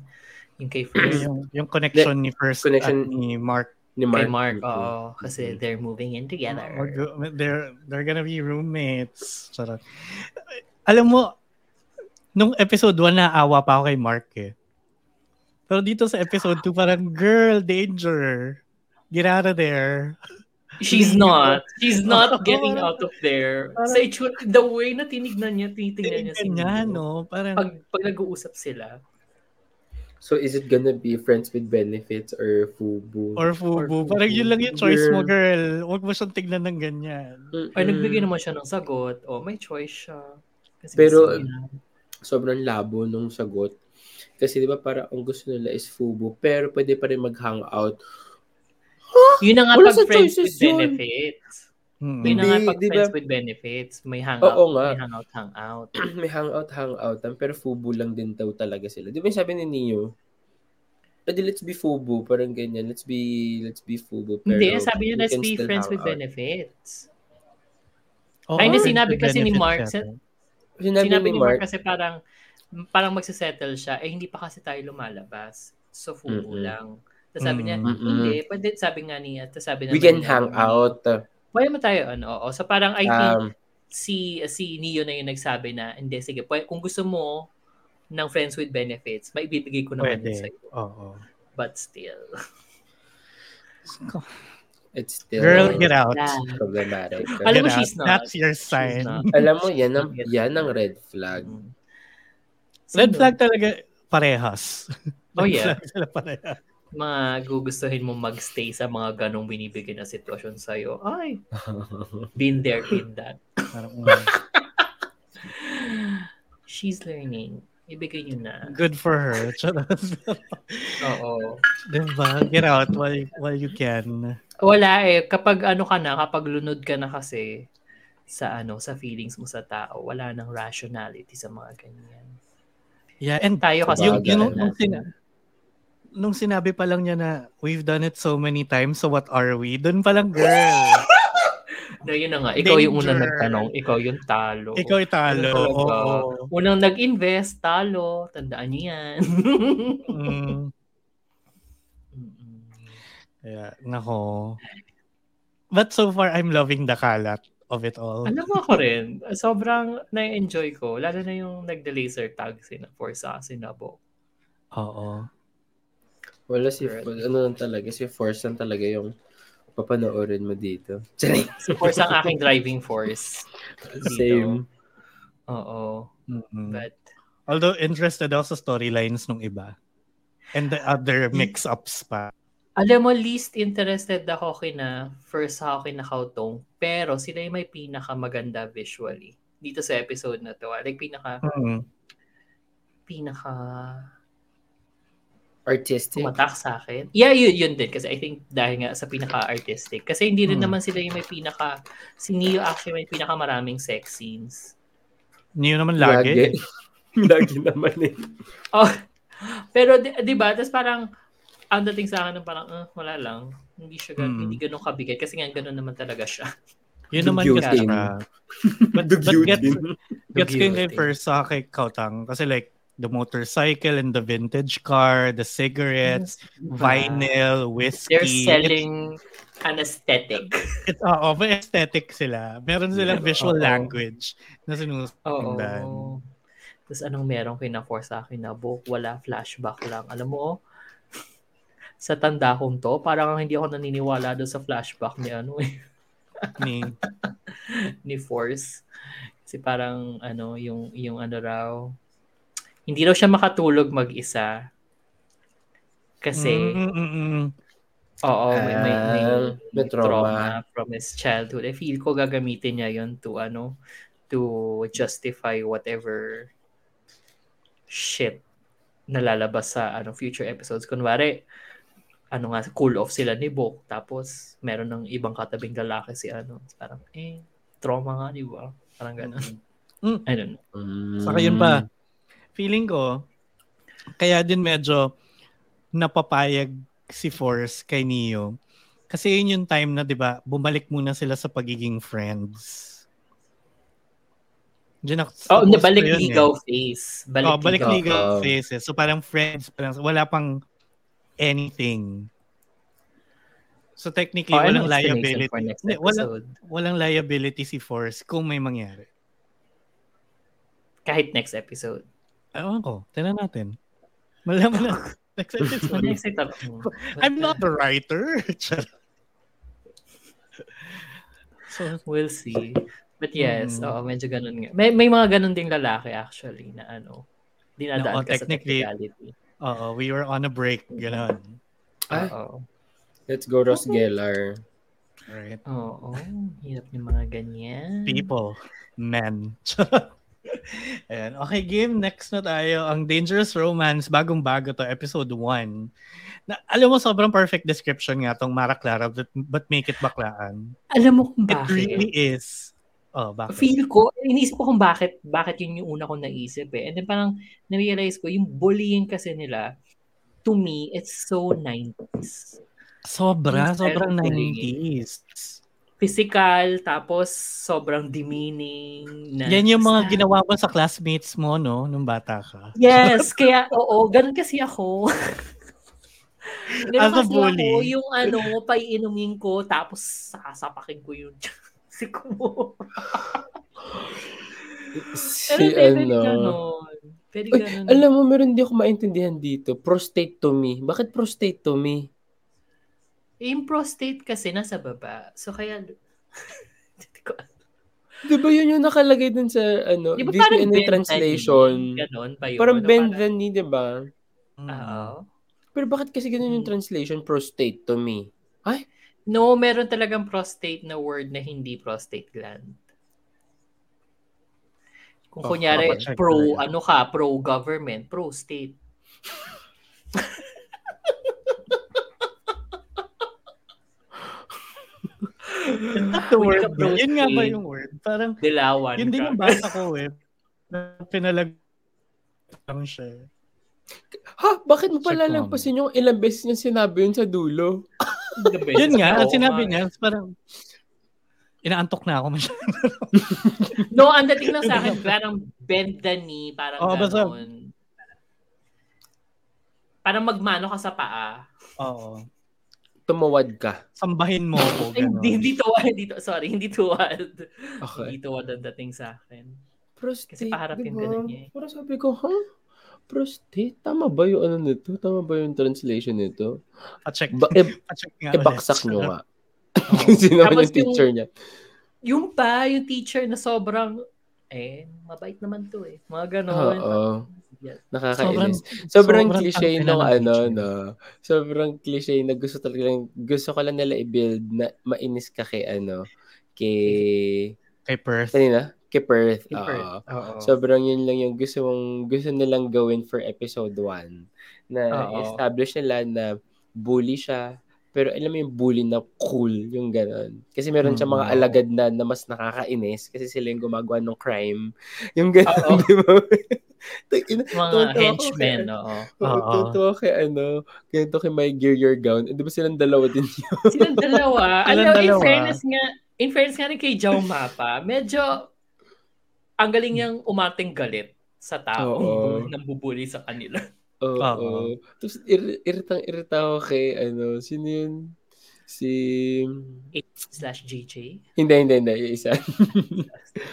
Yung kay First? yung, yung connection ni First Connection- at ni Mark. Ni Mark. Kay Mark, Mm-mm. oo. Kasi they're moving in together. Mag- They're, they're gonna be roommates. Charot. Alam mo, nung episode 1, naawa pa ako kay Mark eh. Pero dito sa episode 2, parang, girl, danger. Get out of there. She's not. She's not getting parang- out of there. parang- Sa itsura, the way na tinignan niya, tinitingnan niya si Nino. no? Parang, Pag, pag nag-uusap sila, So is it gonna be friends with benefits or FUBU? or fubu. or Parang fubu. yun lang yung choice mo, Girl. Huwag mo siyang tignan ng ganyan. Mm-mm. Ay, nagbigay naman siya ng sagot. O, may choice siya. Kasi Pero- niya. Sobrang labo nung sagot. Kasi di ba para ang gusto nila is FUBU, pero pwede pa rin mag-hangout. Yun na nga Wala pag friends with yun. benefits. Mm. Yun na nga pag di ba? friends with benefits. May hangout, Oo nga. may hangout, hangout. may hangout, hangout, pero FUBU lang din daw talaga sila. Di ba yung sabi ni Neo? Pwede let's be FUBU, parang ganyan. Let's be, let's be FUBU. Pero Hindi, sabi niya, let's be friends with hang out." benefits. Oo, Ay, hindi, friends sinabi kasi ni Mark, sa- Sinabi, Sinabi ni ni Mark Mark, kasi parang parang magsisettle siya, eh hindi pa kasi tayo lumalabas. So, fubo Mm-mm. lang. Tapos sabi niya, Mm. Mm-mm. hindi, pwede, sabi nga niya, tapos sabi we naman can niya, hang out. Pwede mo tayo, ano, oo. So, parang I think, Um, si si Neo na yung nagsabi na, hindi, sige, pwede, kung gusto mo ng friends with benefits, maibibigay ko naman Pwede. sa'yo. Oo. But still. It's still Girl, get out. Problematic. Alam mo, out. she's not. That's your sign. Alam mo, yan ang, yan ang red flag. Mm. Red Sino? flag talaga parehas. Oh, Red yeah. parehas. Mga gugustuhin mo magstay sa mga ganong binibigay na sitwasyon sa'yo. Ay, been there, did that. Parang, mm, She's learning. Ibigay niyo na. good for her. Oo. diba? Get out while, while you can. Wala eh. Kapag ano ka na, kapag lunod ka na kasi sa ano, sa feelings mo sa tao, wala nang rationality sa mga ganyan. Yeah, and Tayo kasi yung, yung, nung, natin. sina- nung sinabi pa lang niya na we've done it so many times, so what are we? Doon pa lang, girl. No, yun na nga. Ikaw yung unang Danger. nagtanong. Ikaw yung talo. Ikaw italo. Ano Oo. talaga? Unang nag-invest, talo. Tandaan niyo yan. Mm. Yeah, nako. But so far, I'm loving the kalat of it all. Alam mo ako rin, sobrang na-enjoy ko. Lalo na yung nagde-laser tag sina for sa sinabo. Oo. Wala si, ano lang talaga, si Force lang talaga yung papanoorin mo dito. Si Force ang aking driving force. Dito. Same. Oo. Mm-mm. But, Although interested ako sa storylines nung iba. And the other mix-ups pa. Alam mo, least interested ako kina first ako kina Kautong, pero sila yung may pinakamaganda visually. Dito sa episode na to. ah. Like, pinaka, Mm. pinaka Artistic. tumatak sa akin. Yeah, yun, yun din. Kasi I think dahil nga sa pinaka-artistic. Kasi hindi rin Hmm. naman sila yung may pinaka... Si Neo actually may pinaka-maraming sex scenes. Niyo naman lagi. Lagi naman eh. Oh, pero di, di ba? Tapos parang ang dating sa akin ng parang uh, wala lang. Hindi siya gan- Hmm. hindi ganun kabigat kasi nga ganun naman talaga siya. Yun naman kasi. But, but gets, gets ko yung kay first sa kay Kautang. Kasi like, the motorcycle and the vintage car, the cigarettes, vinyl, whiskey. They're selling anesthetic. It's, oo, may aesthetic sila. Meron silang visual Oo. language na Oo. sinusundan. Tapos anong meron kina-force sa akin na book? Wala, flashback lang. Alam mo, sa tanda kong to, parang hindi ako naniniwala doon sa flashback ni ano eh, Ni, ni Force. Kasi parang ano, yung yung ano raw, hindi raw siya makatulog mag-isa. Kasi Mm, mm, mm. Oo, may, may, may, may trauma. trauma. from his childhood. I feel ko gagamitin niya yon to ano, to justify whatever shit na lalabas sa ano future episodes. Kunwari, ano nga, cool off sila ni Bok. Tapos, meron ng ibang katabing lalaki si ano. Parang, eh, trauma nga, di ba? Parang gano'n. Mm. I don't know. Mm. Saka yun pa, feeling ko, kaya din medyo napapayag si Force kay Neo. Kasi yun yung time na, di ba, bumalik muna sila sa pagiging friends. Diyan ako, Oh, balik yun ligaw eh. face. Balik, oh, balik ligaw. legal Oo. faces. So parang friends, parang wala pang anything. So technically, Oh, walang liability. walang, walang liability si Force kung may mangyari. Kahit next episode. Ewan ko, tinan natin. Malaman na. Next episode. next episode. I'm not the writer. so, We'll see. But yes, Mm. oo, medyo ganun nga. May, may mga ganun ding lalaki actually na ano, dinadaan Oo, ka sa technicality. Oo, we were on a break. Ganon. Ay. Oo. Let's go, Ross Gellar. Right. Oo, hirap yung mga ganyan. People. Men. Ayan. Okay, game. Next na tayo. Ang Dangerous Romance. Bagong-bago to. Episode 1. Na, alam mo, sobrang perfect description nga tong Mara Clara but, but make it baklaan. Alam mo kung It bakit? really is. Oh, bakit? Feel ko, inisip ko kung bakit, bakit yun yung una kong naisip eh. And then parang na-realize ko, yung bullying kasi nila, to me, it's so 90s. Sobra. Yung Sobrang style of 90s. Physical, tapos sobrang demeaning. Na, Yan yung mga ginawa mo sa classmates mo, no? Nung bata ka. Yes, kaya oo, ganun kasi ako. ganun As a kasi bully. ako, yung ano, paiinumin ko, tapos sasapakin ko yung si ko. Si Pero pwede ano. ganun. Pwede ganun. alam mo, meron di ako maintindihan dito. Prostateomy. Bakit prostateomy? Yung prostate kasi nasa baba. So kaya, Hindi ko alam. Di ba yun yung nakalagay dun sa ano, Di ba parang DPN bend translation? Ganon pa yun. Parang Ano, bend parang- the knee, di ba? Oo. Pero bakit kasi ganun yung translation? Prostateomy. No, meron talagang prostate na word na hindi prostate gland. Kung Oh, kunyari, pro, ano ka, pro-government, pro-state. Not the Hindi word. prostate. Yun nga ba yung word? Parang, Dilawan yun din yung basa ko eh. Na Pinalag lang siya. Ha? Bakit mo palalampasin yung ilang beses niya sinabi yun sa dulo? Yun nga, ang sinabi niya, parang, inaantok na ako masyado. No, ang dating lang sa akin, parang bend the knee, parang Oo, basta-. Parang magmano ka sa paa. Oo. Tumawad ka. Sambahin mo ako. Hindi, hindi tuwad, hindi, sorry, hindi tuwad. Okay. Hindi tuwad ang dating sa akin. Prostate, Kasi paharap yung diba? ganun niya eh. Pero sabi ko, ha? Prostate? Tama ba yung ano nito? Tama ba yung translation nito? Pa-check. Ba- e- Pa-check nga ibaksak ulit. nyo nga. Naman Tapos yung teacher niya. Yung pa, yung teacher na sobrang, eh, mabait naman to eh. Mga ganon. Oo. Yes. Nakakainis. Sobrang, Sobrang, sobrang cliche ng ano, no. Sobrang cliche na gusto talaga lang, gusto ko lang nila i-build na mainis ka kay ano, kay, Kay Perth. kanina? Kay Perth. Kay Perth. Oo. Sobrang yun lang yung gusto mong, gusto nilang gawin for episode 1. Na Oo. establish nila na bully siya, pero alam mo yung bully na cool, yung ganon. Kasi meron siya mga Mm. alagad na, na mas nakakainis kasi sila yung gumagawa ng crime. Yung ganon, Oo. di ba? Mga henchmen, kay- oo. Oo, Oo. totoo kay ano, ganito kay My Gear Your Gown. Eh, di ba silang dalawa din yun? Silang dalawa. Silang Alam, in dalawa. fairness nga, in fairness nga rin kay Jao Mapa, medyo ang galing niyang umating galit sa tao nang bubuli sa kanila. Oo. Oo. Tapos ir- iritang irita ako kay ano, sino yun? Si... Slash JJ. Hindi, hindi, hindi. Yung isa.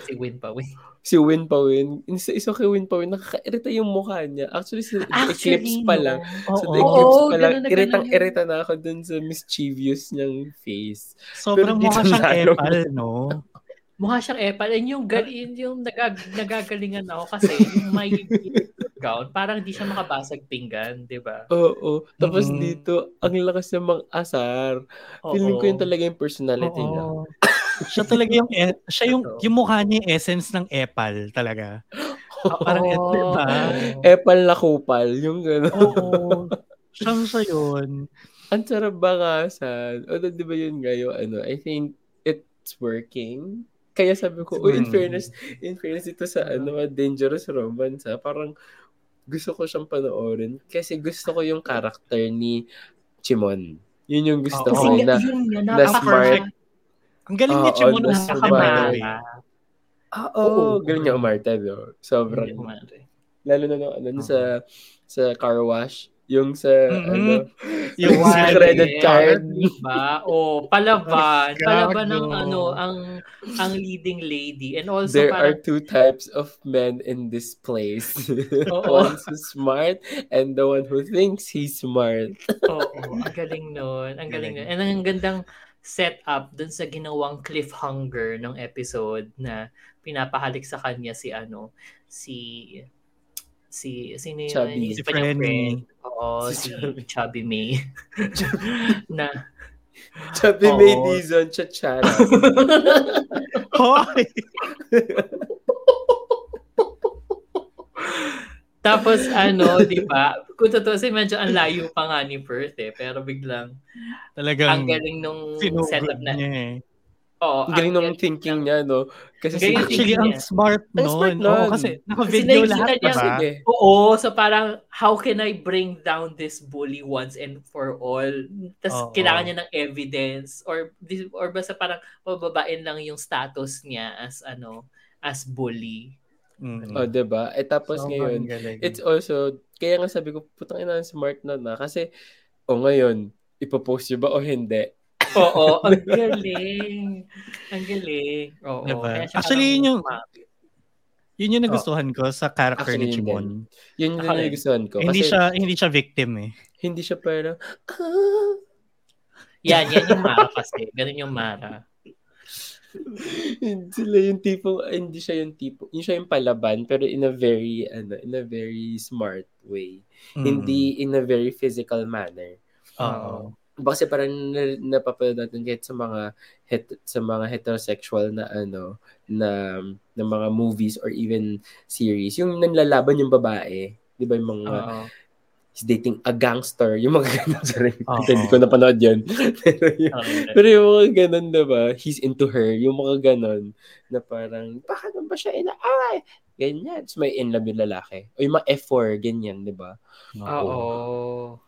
Si Win pa Win. si Win pa Win. Isa, isa kay Win pa Win. Nakaka-irita yung mukha niya. Actually, sa the eclipse pa lang. Oo. Sa the Oo, eclipse pa lang. na Iritang-irita na ako dun sa mischievous niyang face. Sobrang Pero mukha siyang epal, no? Mukha siyang epal. And yung, gal, yun yung nagag, nagagalingan ako kasi yung may gown, parang di siya makabasag pinggan, di ba? Oo. Tapos Mhm. dito, ang lakas ng mga asar. Feeling ko yun talaga yung personality niya. Oo. siya talaga yung, e- siya yung, yung mukha niya yung essence ng epal talaga. Parang Oo. ito, diba? Epal na kupal. Yung gano'n. Oo. Siyang siya yun. Ang sarap bangasan. Although, di ba yun nga yung ano, I think it's working. Kaya sabi ko, oh, in Hmm. fairness, in fairness ito sa ano, dangerous romance, ha? parang gusto ko siyang panoorin kasi gusto ko yung character ni Chimon. Yun yung gusto Oo. ko Kasi na, yun nga, na napaka- smart. Ang galing niya Oo, Chimon na ang smart. kakamari. ah, Oo. oh, galing niya umarte, no? Sobrang, lalo na nung ano, sa, sa car wash, yung sa, Mhm. ano, Yung Yung credit card. Diba? O, palaban. Palaban ng ano, ang ang leading lady. And also, There are parang, two types of men in this place. Oo. One's who's smart and the one who thinks he's smart. oo, ang galing nun. Ang galing nun. And ang gandang setup dun sa ginawang cliffhanger ng episode na pinapahalik sa kanya si ano, si si sino yun? Chubby. Si Frenny. friend. Oo, Si si, Chubby. Chubby May. na Chubby Oo. May Dizon Chachara. Hoy! Tapos ano, 'di ba? Kung totoo medyo ang layo pa nga ni Perth eh, pero biglang Talagang ang galing nung setup na. niya eh. Oo, Ang galing nung thinking niya, no? Kasi si- Actually, ang smart Ang nun. smart Oo, nun. kasi Kasi naka-video lahat, niya- diba? Sige. Oo, so parang how can I bring down this bully once and for all? Tapos Oo. kailangan niya ng evidence or or basta parang pababain lang yung status niya as ano, as bully. Mm. Oh, 'di ba? Eh tapos Sobrang ngayon, galing. it's also kaya nga sabi ko, putang ina smart na na kasi o ngayon, ipopost niyo ba o hindi? Oo, ang galing. Ang galing. Oo. Diba? Actually, yun yung-. Yun yung nagustuhan ko sa character Actually, ni yun Chimon. Yun yung Ako rin. nagustuhan ko. Hindi kasi siya hindi siya victim eh. hindi siya parang, ah, Yan, yan yung Mara kasi. Ganun yung Mara. hindi sila yung tipo, hindi siya yung tipo, hindi siya yung palaban, pero in a very, ano, in a very smart way. Mm. Hindi in a very physical manner. Oo. Kasi parang na- napapanood natin kahit sa mga het- sa mga heterosexual na ano na na mga movies or even series yung nanlalaban yung babae 'di ba yung mga Oo. he's dating a gangster yung mga ganun sorry Oo. hindi ko napanood yun pero, yun, Okay. pero yung mga ganun 'di ba he's into her yung mga ganun na parang bakit naman ba siya ina ay ganyan Tapos may in love yung lalaki o yung mga F4 ganyan 'di ba Oo.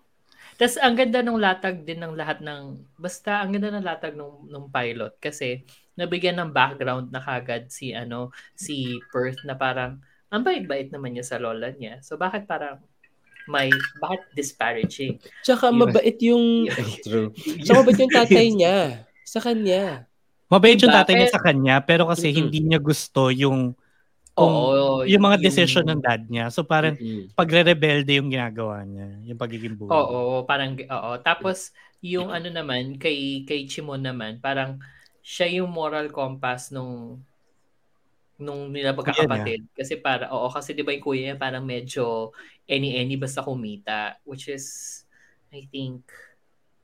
Tapos ang ganda ng latag din ng lahat ng basta ang ganda ng latag nung nung pilot kasi nabigyan ng background na kagad si ano si Perth na parang ang bait-bait naman niya sa lola niya. So bakit parang may bakit disparaging? tsaka Yun. mabait yung true tsaka mabait yung tatay niya sa kanya Mabait yung tatay niya sa kanya pero kasi Mm-mm. hindi niya gusto yung kung Oo, yung mga decision ng dad niya. So parang Mm-mm. pagre-rebelde yung ginagawa niya, yung pagiging bully. Oo, parang oo. Tapos yung ano naman kay kay Chimon naman, parang siya yung moral compass nung nung nila magkakapatid. Kasi para oo kasi 'di ba yung kuya niya parang medyo any-any basta kumita, which is I think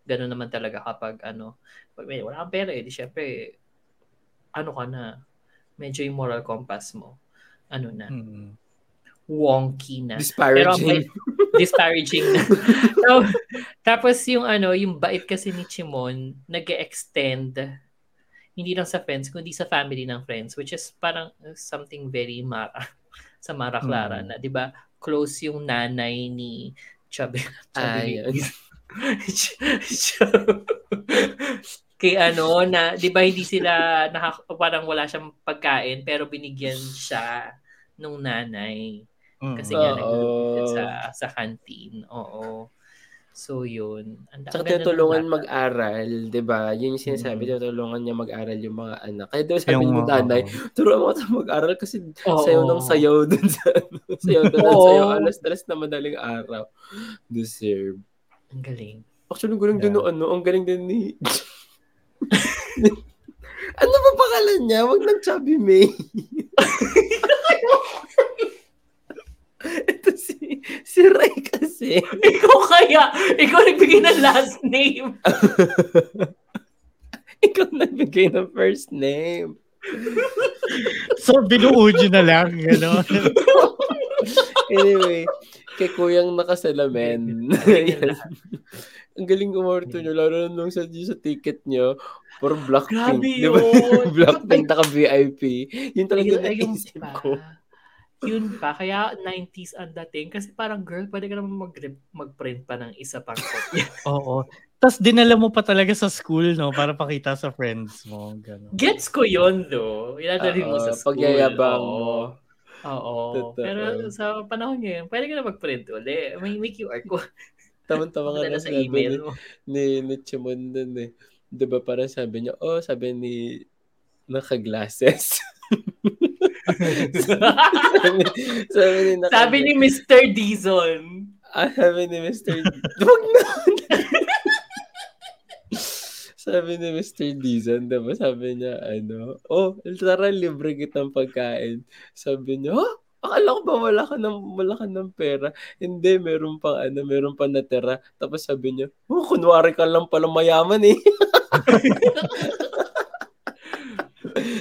gano'n naman talaga kapag ano, pag may wala kang pera eh, di syempre ano ka na, medyo yung moral compass mo ano na, Mm. wonky na. Pero disparaging bait- disparaging na. So, tapos yung ano, yung bait kasi ni Chimon, nag extend hindi lang sa friends, kundi sa family ng friends, which is parang something very Mara, sa Mara Clara, Hmm. na di ba close yung nanay ni Chubby. Chubby Ch- kay ano na 'di ba hindi sila nakak- parang wala siyang pagkain pero binigyan siya nung nanay Mm. kasi nga Oo. nag sa sa canteen. Oo. So yun. Ang tinutulungan mag-aral, di ba? Yun yung sinasabi, Mm. tinutulungan niya mag-aral yung mga anak. Kaya daw sabi Yung, ni nanay, turuan mo ito mag-aral kasi Oo. sayaw ng sayaw dun sa ano. Sayaw dun ng Oo. sayaw. Alas-alas na madaling araw. Deserve. Ang galing. Actually, ang galing din Yeah. ng ano, ang galing din ni... Ano ba pangalan niya? Wag lang Chubby May. Ito si, si Ray kasi. Ikaw kaya, ikaw nagbigay ng last name. Ikaw nagbigay ng first name. So, binuo nyo na lang, gano'n. Anyway, kay kuyang nakasalamin. Ang galing umorto nyo, lalo na nung sa, sa ticket nyo, puro Blackpink. Grabe yun. Blackpink naka-VIP. Yun talaga Ayun, naisip pa. ko. Yun pa. Kaya 90s ang dating. Kasi parang girl, pwede ka naman mag mag-print pa ng isa pang kopya. Oo. Tapos dinala mo pa talaga sa school, no? Para pakita sa friends mo. Gano'n. Gets ko yun, though. Iladalhin mo sa school. Pagyayabang Oo. mo. Oo. Totoo. Pero sa panahon ngayon, pwede ka na mag-print uli. May, may QR code. Tama-tama nga na sa email ni, mo. ni, ni Chimon dun eh. Di ba parang sabi niya, oh, sabi ni naka-glasses. sabi, sabi ni naka Sabi ni Mr. Dizon. Ah, sabi ni Mr. Wag na! sabi ni Mr. Dizon, diba? Sabi niya, ano, oh, tara, libre kitang pagkain. Sabi niya, oh, akala ko ba wala ka ng, wala ka ng pera? Hindi, meron pang, ano, meron pang natira. Tapos sabi niya, oh, kunwari ka lang pala mayaman eh.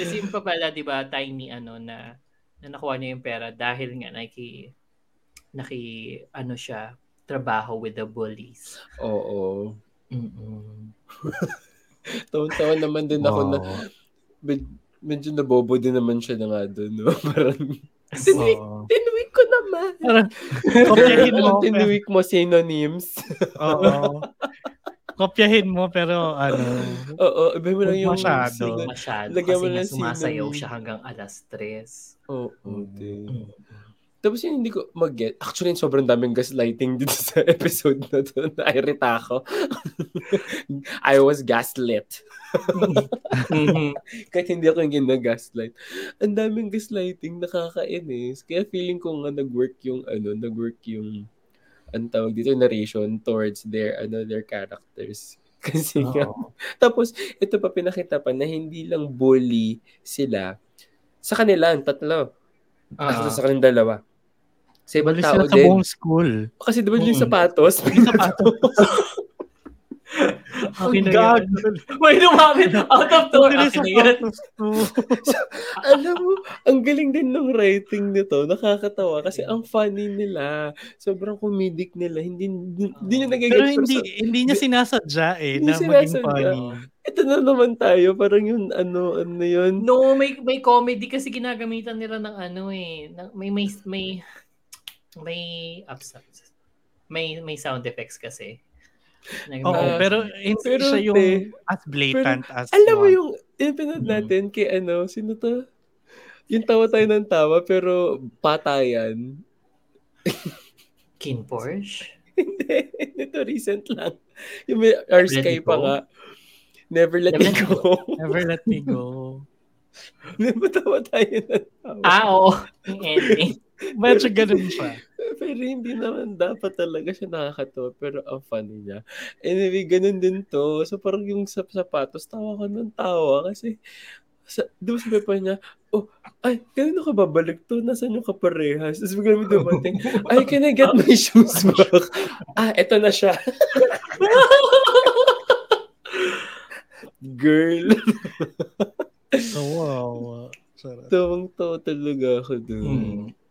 Kasi yung pa pala, di ba, tiny ano na, na nakuha niya yung pera dahil nga naki, naki, ano siya, trabaho with the bullies. Oo. Mm-mm. Naman din ako na, med- medyo nabobo din naman siya na nga doon, no? Parang, tinuwik, Oo. tinuwik ko naman. Parang, kopyahin mo. Tinuwik mo synonyms. Oo. Kopyahin mo, pero ano, Oo, iba mo lang yung... masyado. sino- Masyado. Lagyan mo kasi nga ng sumasayaw siya hanggang alas 3. Oo, din. Mm. Tapos yun, hindi ko mag-get. Actually, sobrang daming gaslighting dito sa episode na to. Nairita ako. I was gaslit. Kahit hindi ako yung gina-gaslight. Ang daming gaslighting, nakakainis. Kaya feeling ko nga nag-work yung, ano, nag-work yung, ang tawag dito, narration towards their, ano, their characters. Kasi nga, Oo. tapos, ito pa pinakita pa na hindi lang bully sila sa kanila, ang tatlo. Ah. Sa kanilang dalawa. Sa ibang tao sila sa din. buong school. Kasi diba yung Mm. sapatos? Okay na Gag. May lumapit out of door. Bili Akin na to. Alam mo, ang galing din ng writing nito. Nakakatawa kasi ang funny nila. Sobrang comedic nila. Hindi, hindi, nyo nagigets. Pero hindi hindi niya sinasadya eh Hindi na maging sinasadya. funny. Ito na naman tayo. Parang yung ano, ano yun. No, may may comedy kasi ginagamitan nila ng ano eh. ng- May may may may ups, ups. May may sound effects kasi. Oo, Ah, pero hindi pero, siya yung as blatant as Alam mo one. yung, yung pinad Mm. natin kay ano, sino to? Yung tawa tayo ng tawa, pero patayan. Kin Porsche. Hindi. Ito recent lang. Yung may Let sky pa nga. Never let Never me go. Never let me go. Never tawa tayo ng tawa. Ah, oo. Yung ending. Medyo ganun siya. Pero hindi naman dapat talaga siya nakakatawa. Pero ang funny niya. Anyway, ganun din to. So parang yung sa sapatos, tawa ka ng tawa. Kasi, sa, di ba sabi pa niya, oh, ay, ganun ka babalik to? Nasaan yung kaparehas? Tapos bigla may dumating, ay, can I get my shoes back? ah, eto na siya. Girl. So, wow. Sarap. Tawang-tawa talaga ako dun. Hmm.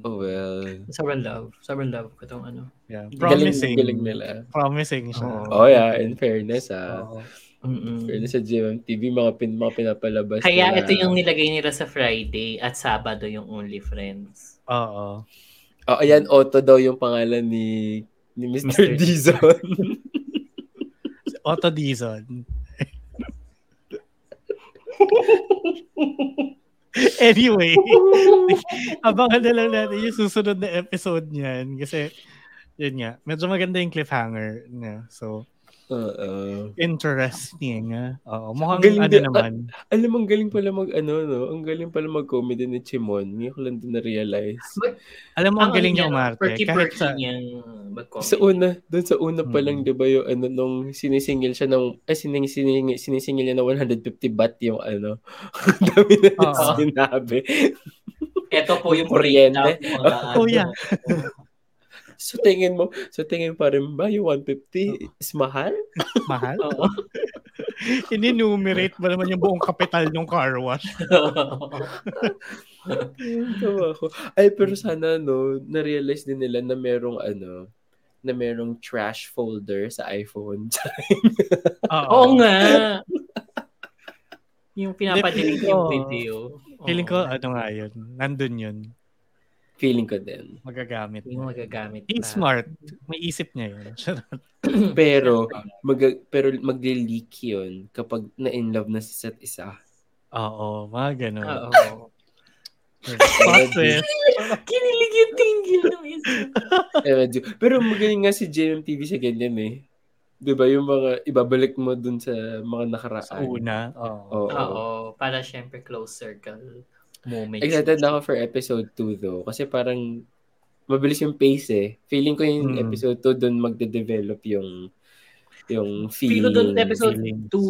Oh well. Sobrang love. Sobrang love ko tong ano. Yeah. Galing, Promising. galing nila. Promising siya. Oo. Oh yeah, in fairness ah. Oo. Mm-mm. Fairness sa GMMTV, mga, pin, mga pinapalabas Kaya nila. ito yung nilagay nila sa Friday at Sabado yung Only Friends. Oo. Oh, ayan, Otto daw yung pangalan ni ni Mr. Mr. Dizon. Otto Dizon. anyway, abangan na lang natin yung susunod na episode niyan kasi yun nga, medyo maganda yung cliffhanger niya. So, Oo. Interesting. ah. Oo, mukhang Galing ano din- naman. Alam mo, ang galing pala mag, ano, no? Ang galing pala mag-comedy ni Chimon. Ngayon ko lang din na-realize. Alam mo, ang galing niya ano umarte. Perky Kahit perky sa, niyang mag-comedy. Sa una, doon sa una pa lang, Mm. di ba, yung ano, nung sinisingil siya ng, ay, sining, sining, sinisingil niya ng 150 baht yung ano, ang dami na Oo. sinabi. Ito po yung mga Oh, ano. yeah. So tingin mo, so tingin pa rin ba yung 150 is mahal? mahal. Oo. Inenumerate ba naman yung buong kapital ng car wash? Ay, pero sana, no, na-realize din nila na merong, ano, na merong trash folder sa iPhone. Oo nga. yung pinapadelete Feeling yung ko- video. Feeling ko, ano nga yun. Nandun yun. Feeling ko din. Magagamit. Yung magagamit He's pa. smart. May isip niya yun. Pero, mag, pero magle-leak yun kapag na-in love na sa isa't isa. Oo, mga ganun. Oo. Twist. Kinilig yung tinggil ng isa. Eh, pero magaling nga si JMTV sa ganyan eh. 'Di ba yung mga ibabalik mo dun sa mga nakaraan. Sa una. Oo. Oo. Oo. Para syempre close circle moments. Excited na ako for episode 2 though. Kasi parang mabilis yung pace eh. Feeling ko yung Hmm. episode 2 dun magde-develop yung yung Feel feeling. ko doon episode feelings. 2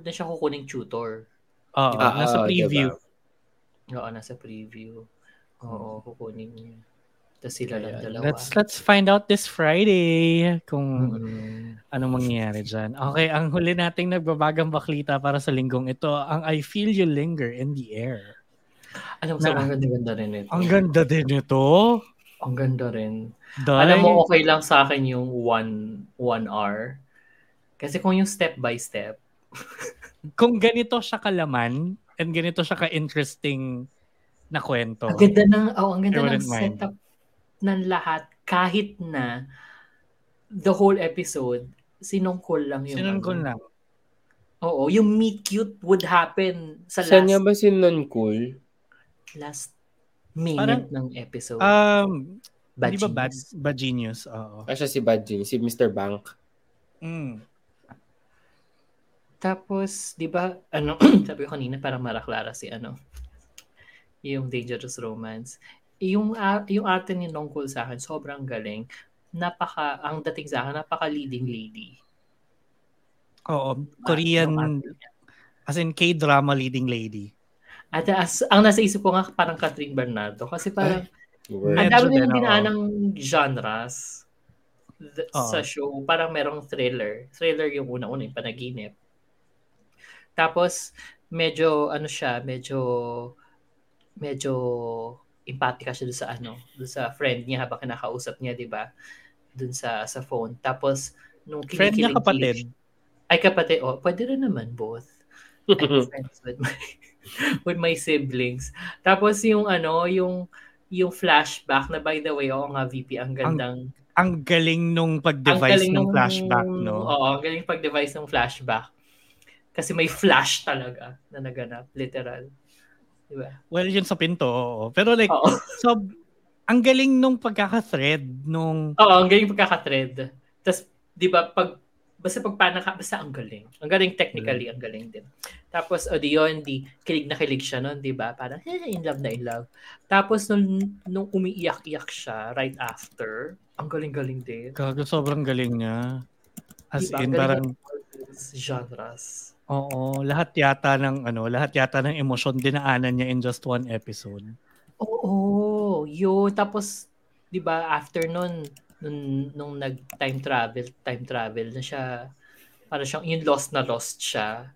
na siya kukuning tutor. Oo, Ah, nasa ah, preview. diba? Oo, nasa preview. Oo, kukunin niya. Tapos sila lang dalawa. Let's let's find out this Friday kung Mm. anong mangyayari dyan. Okay, ang huli nating nagbabagang baklita para sa linggong ito, ang I Feel You Linger in the Air. Alam mo, sa Na- ang ganda-ganda rin ito. Ang ganda din ito. Ang ganda rin. Dahil, Alam mo, okay lang sa akin yung one, one hour. Kasi kung yung step by step, kung ganito siya kalaman and ganito siya ka-interesting na kwento. ang ganda ng, oh, ang ganda ng mind. setup ng lahat kahit na the whole episode, sinungkol lang yung Sinungkol ano. lang. Oo, yung meet cute would happen sa Saan last, ba si Non Cool? Last minute ng episode. Um, Bad di ba bad, Genius. bad genius? Oo. Ah, siya si Badjing, si Mr. Bank. Mm. Tapos, di ba, ano, sabi ko kanina, parang maraklara si ano, yung Dangerous Romance. Yung, ah, yung arte ni Nongkul sa akin, sobrang galing. Napaka, ang dating sa akin, napaka leading lady. Oo. Korean, as in K-drama leading lady. At as, ang nasa isip ko nga, parang Catherine Bernardo. Kasi parang, ang dami din, nilang oo. dinaan ng genres th- Oo. sa show. Parang merong thriller. Thriller yung una-una, yung panaginip. Tapos, medyo, ano siya, medyo, medyo empatika siya doon sa ano, doon sa friend niya habang kinakausap niya, di ba? Doon sa sa phone. Tapos, nung Friend niya kinikilig- kapatid. Ay, kapatid. Oh, pwede rin naman both. I'm friends with my, with my siblings. Tapos yung ano, yung yung flashback na by the way, oo nga VP, ang gandang Ang galing nung ang pag-device ng nung- flashback, no? Oo, ang galing pag-device ng flashback. Kasi may flash talaga na naganap, literal. Di ba? Well, yun sa pinto, oo. Pero like, Oo. so, ang galing nung pagkaka-thread nung Oo, ang galing pagkaka-thread. Tapos, di ba, pag basta pag paano ka, basta ang galing. Ang galing technically, ang galing din. Tapos, o di yun, di, kilig na kilig siya nun, di ba? Parang, eh, in love na in love. Tapos, nung, nung umiiyak-iyak siya right after, ang galing-galing din. gago sobrang galing niya. As Diba? in, parang, ng genres. oo, lahat yata ng, ano, lahat yata ng emosyon dinaanan niya in just one episode. Oo, yun. Tapos, di ba, after nun, nung, nung nag-time travel, time travel na siya, para siyang, yung lost na lost siya,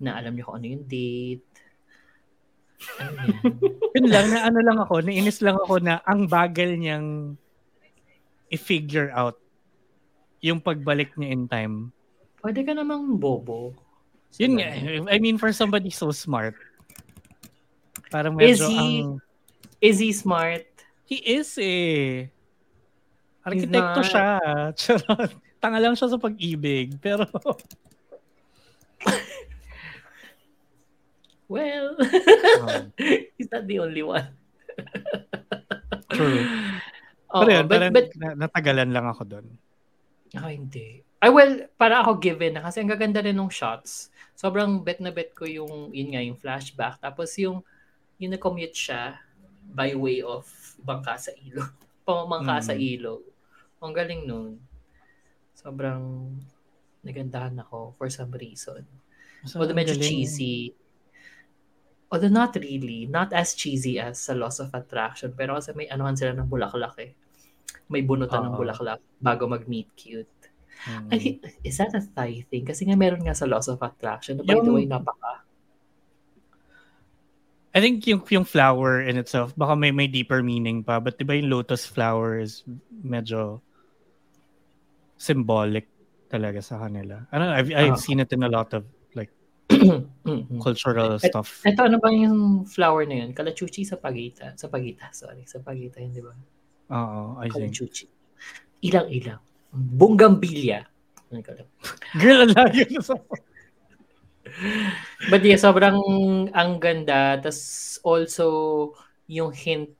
na alam niyo kung ano yung date. Ano? Yun lang, na ano lang ako, nainis lang ako na ang bagal niyang i-figure out yung pagbalik niya in time. Pwede ka namang bobo. Yun nga, I mean, for somebody so smart, parang medyo Is he- ang... Is he smart? He is eh. Arkitekto not. siya. Charot. Tanga lang siya sa pag-ibig. Pero, Well, um, he's not the only one. true. Oo, Pero yun, but, parang but, na- natagalan lang ako doon. ah, hindi. Ay, well, para ako given na kasi ang gaganda rin ng shots. Sobrang bet na bet ko yung, yun nga, yung flashback. Tapos yung, yung na-commute siya by way of bangka sa ilog. Pamamangka Mm. sa ilog. Ang galing nun. Sobrang nagandahan ako for some reason. So, Although medyo galing. cheesy. Although not really. Not as cheesy as sa Loss of Attraction. Pero kasi may anuhan sila ng bulaklak eh. May bunutan ng Oo. bulaklak bago mag-meet cute. Mm. I think, is that a Thai thing? Kasi nga meron nga sa Loss of Attraction. By the Yung- way, napaka. I think yung yung flower in itself baka may may deeper meaning pa but 'di ba yung lotus flower is medyo symbolic talaga sa kanila. I don't know, I've I've Ah. seen it in a lot of like Mm-mm. cultural Et- stuff. Ito, ano ba yung flower na yun? Kalachuchi sa pagita. Sa pagita, sorry. Sa pagita yun, di ba? Oo, I think. Kalachuchi. Ilang-ilang. Bonggambilya. Ano? Girl, ang layo na sa But yeah, sobrang ang ganda. tas also, yung hint,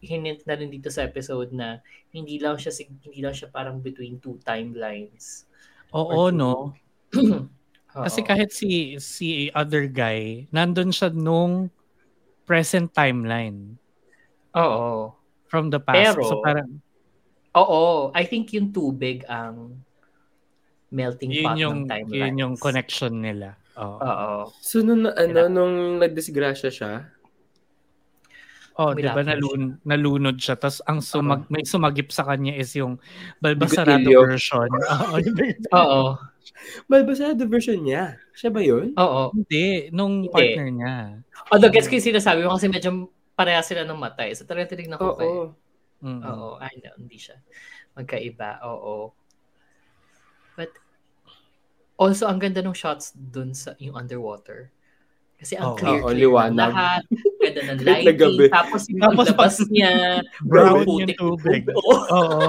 hint na rin dito sa episode na hindi lang siya hindi lang siya parang between two timelines. Oo, no. Kasi kahit si si other guy, nandun siya nung present timeline Oo. from the past. Pero- so parang Oo, I think yung tubig ang melting yun pot yung ng timelines. yun yung connection nila. Oo. Oo. So, nung, na- ano, nung nagdisgrasya siya, Oh, 'di ba nalun, nalunod siya tapos ang sumag may sumagip sa kanya is yung Balbasarado version. Oo, Oo. Balbasado version niya. Siya ba yun? Oo. hindi nung Hindi. partner niya. Although, gets ko yung sinasabi mo kasi medyo pareha sila ng matay. So, talagang tinignan ko Oo. pa eh. Mm. Oo. Ay, no, hindi siya. Magkaiba. Oo. But, also, ang ganda ng shots dun sa yung underwater. Kasi ang Oo. clear, Oo, clear liwanag. lahat. Ganda ng lighting. Tapos yung Tapos paglabas pag- niya, Brown yung putik tubig. Oo. Oo.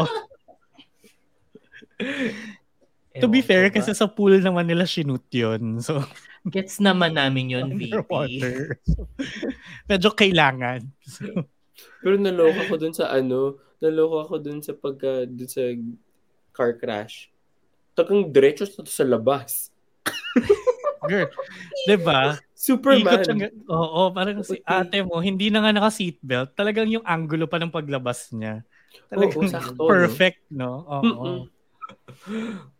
To be fair, kasi sa pool naman nila shoot yun. So, Gets naman namin yun, VP. underwater. Medyo kailangan. So, Pero naloka ko dun sa ano, naloka ko dun sa pagka, dun sa car crash. Tagang diretso sa labas. Girl, di ba? Superman. Ikot siya, oo, parang si ate mo, hindi na nga naka-seatbelt. Talagang yung angulo pa ng paglabas niya. Talagang Oo, sakto, no? perfect, no? Oo. Mm-mm.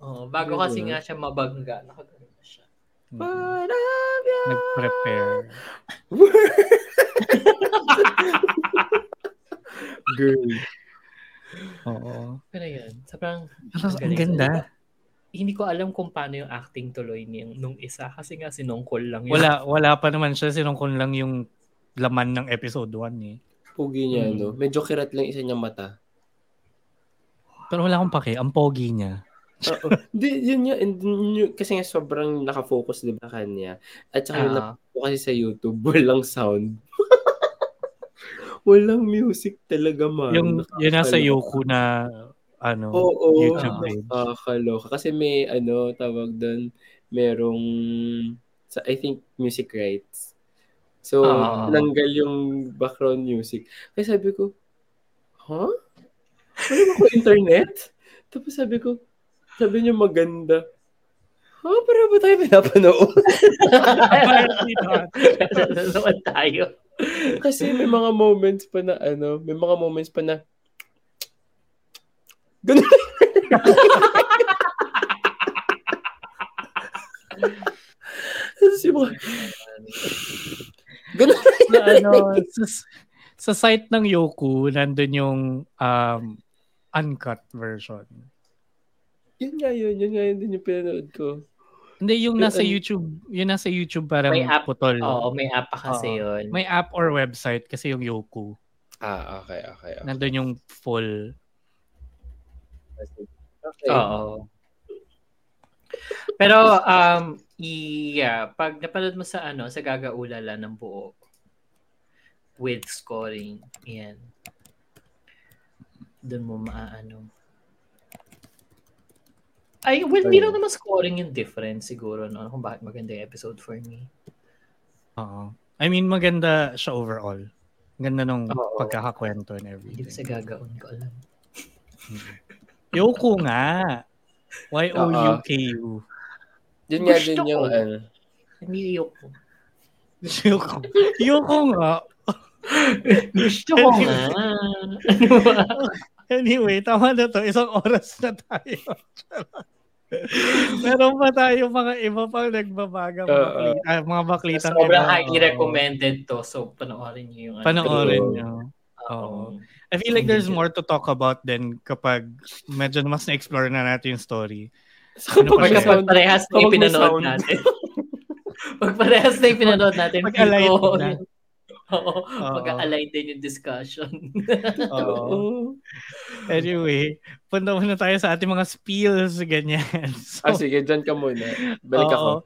Oo, bago Yun, kasi nga siya mabangga. Nakagano na siya. Mm. Parabya. Nag-prepare. Girl. Oo. Pero yun, sobrang Ang ganda. Hindi ko alam kung paano yung acting tuloy niya nung isa kasi nga sinungkol lang yun. Wala, wala pa naman siya. Sinungkon lang yung laman ng episode 1 eh. Pugi niya, Mm. no? Medyo kirat lang isa niyang mata. Pero wala akong pake. Ang pogi niya. Oo. Di, yun and yun yun- kasi nga sobrang nakafocus, di ba, kanya. At saka yung Ah, nap- ko kasi sa YouTube, walang sound. walang music talaga, man. Yung, yun nasa. Yoku na ano, Oo, YouTube page. nakakaloka. Kasi may, ano, tawag doon, merong, sa, I think, music rights. So, Ah. tinanggal yung background music. Kaya sabi ko, huh? Wala ba ko internet? Tapos sabi ko, sabi niya maganda. Ha? Para ba tayo pinapanood? Apparently not. Nanonood tayo. Kasi may mga moments pa na ano, may mga moments pa na ganun. Yung mga, ganun. sa, ano, sa, sa site ng Yoku, nandun yung um, uncut version. Yun nga yun, yun nga yun din yung pinanood ko. Hindi, yung nasa YouTube, yung nasa YouTube parang May app. putol. Oo, may app pa kasi Oo. yun. May app or website kasi yung Yoku. Ah, okay, okay. okay. Nandun yung full. Okay. Oo. Pero, um, yeah, pag napanood mo sa ano, sa gagaulala ng buo with scoring, yan. Doon mo maaano. Ay, well, hindi lang naman scoring yung difference siguro, no? Kung bakit maganda yung episode for me. Oo. I mean, maganda siya overall. Ganda nung Oo. pagkakakwento and Hindi ko everything. sa gagaon ko alam. Yoku nga. Y-O-U-K-U. Yun nga Gusto din yung ko. ano. Hindi ayoko. Yoko. Yoko nga. Gusto ko nga. Ano ba? Anyway, tama na to. Isang oras na tayo. Meron pa tayo mga iba pang nagbabaga mga, Oo. baklita, ah, mga baklitang Sobrang iba. highly recommended to. So, panoorin niyo yung ano. Panoorin nyo. Oo. I feel like there's more to talk about din kapag medyo mas na-explore na natin yung story. Ano pa Pag kapag parehas na ipinanood sound. natin. Pag parehas na ipinanood natin. Pag-align na. Oo. Pag-align din yung discussion. Oo. Anyway, punta muna tayo sa ating mga spills, ganyan. So, Ah, sige, dyan ka muna. Balik ako.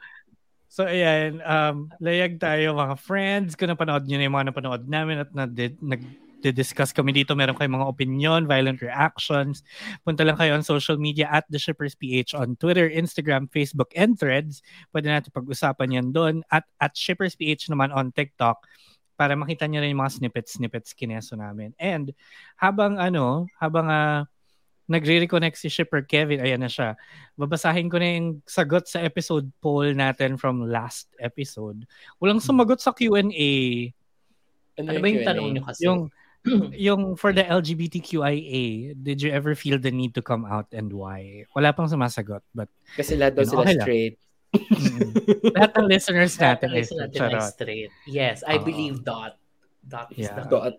So, ayan, um, layag tayo mga friends. Kung napanood nyo na yung mga napanood namin at na nag-discuss kami dito, meron kayong mga opinion, violent reactions. Punta lang kayo on social media at The Shippers PH on Twitter, Instagram, Facebook, and Threads. Pwede natin pag-usapan yan doon. At at Shippers PH naman on TikTok para makita nyo rin yung mga snippets-snippets kineso namin. And habang ano, habang ah, nagre-reconnect si Shipper Kevin, ayan na siya. Babasahin ko na yung sagot sa episode poll natin from last episode. Walang sumagot sa Q&A. Ano ba yung Q&A? tanong niyo kasi? Yung yung for the LGBTQIA, did you ever feel the need to come out and why? Wala pang sumasagot, but Kasi lahat daw sila okay straight. mm, lahat ng listeners natin charot. straight. Yes, I Oo. believe dot. Dot is Yeah. the Dot.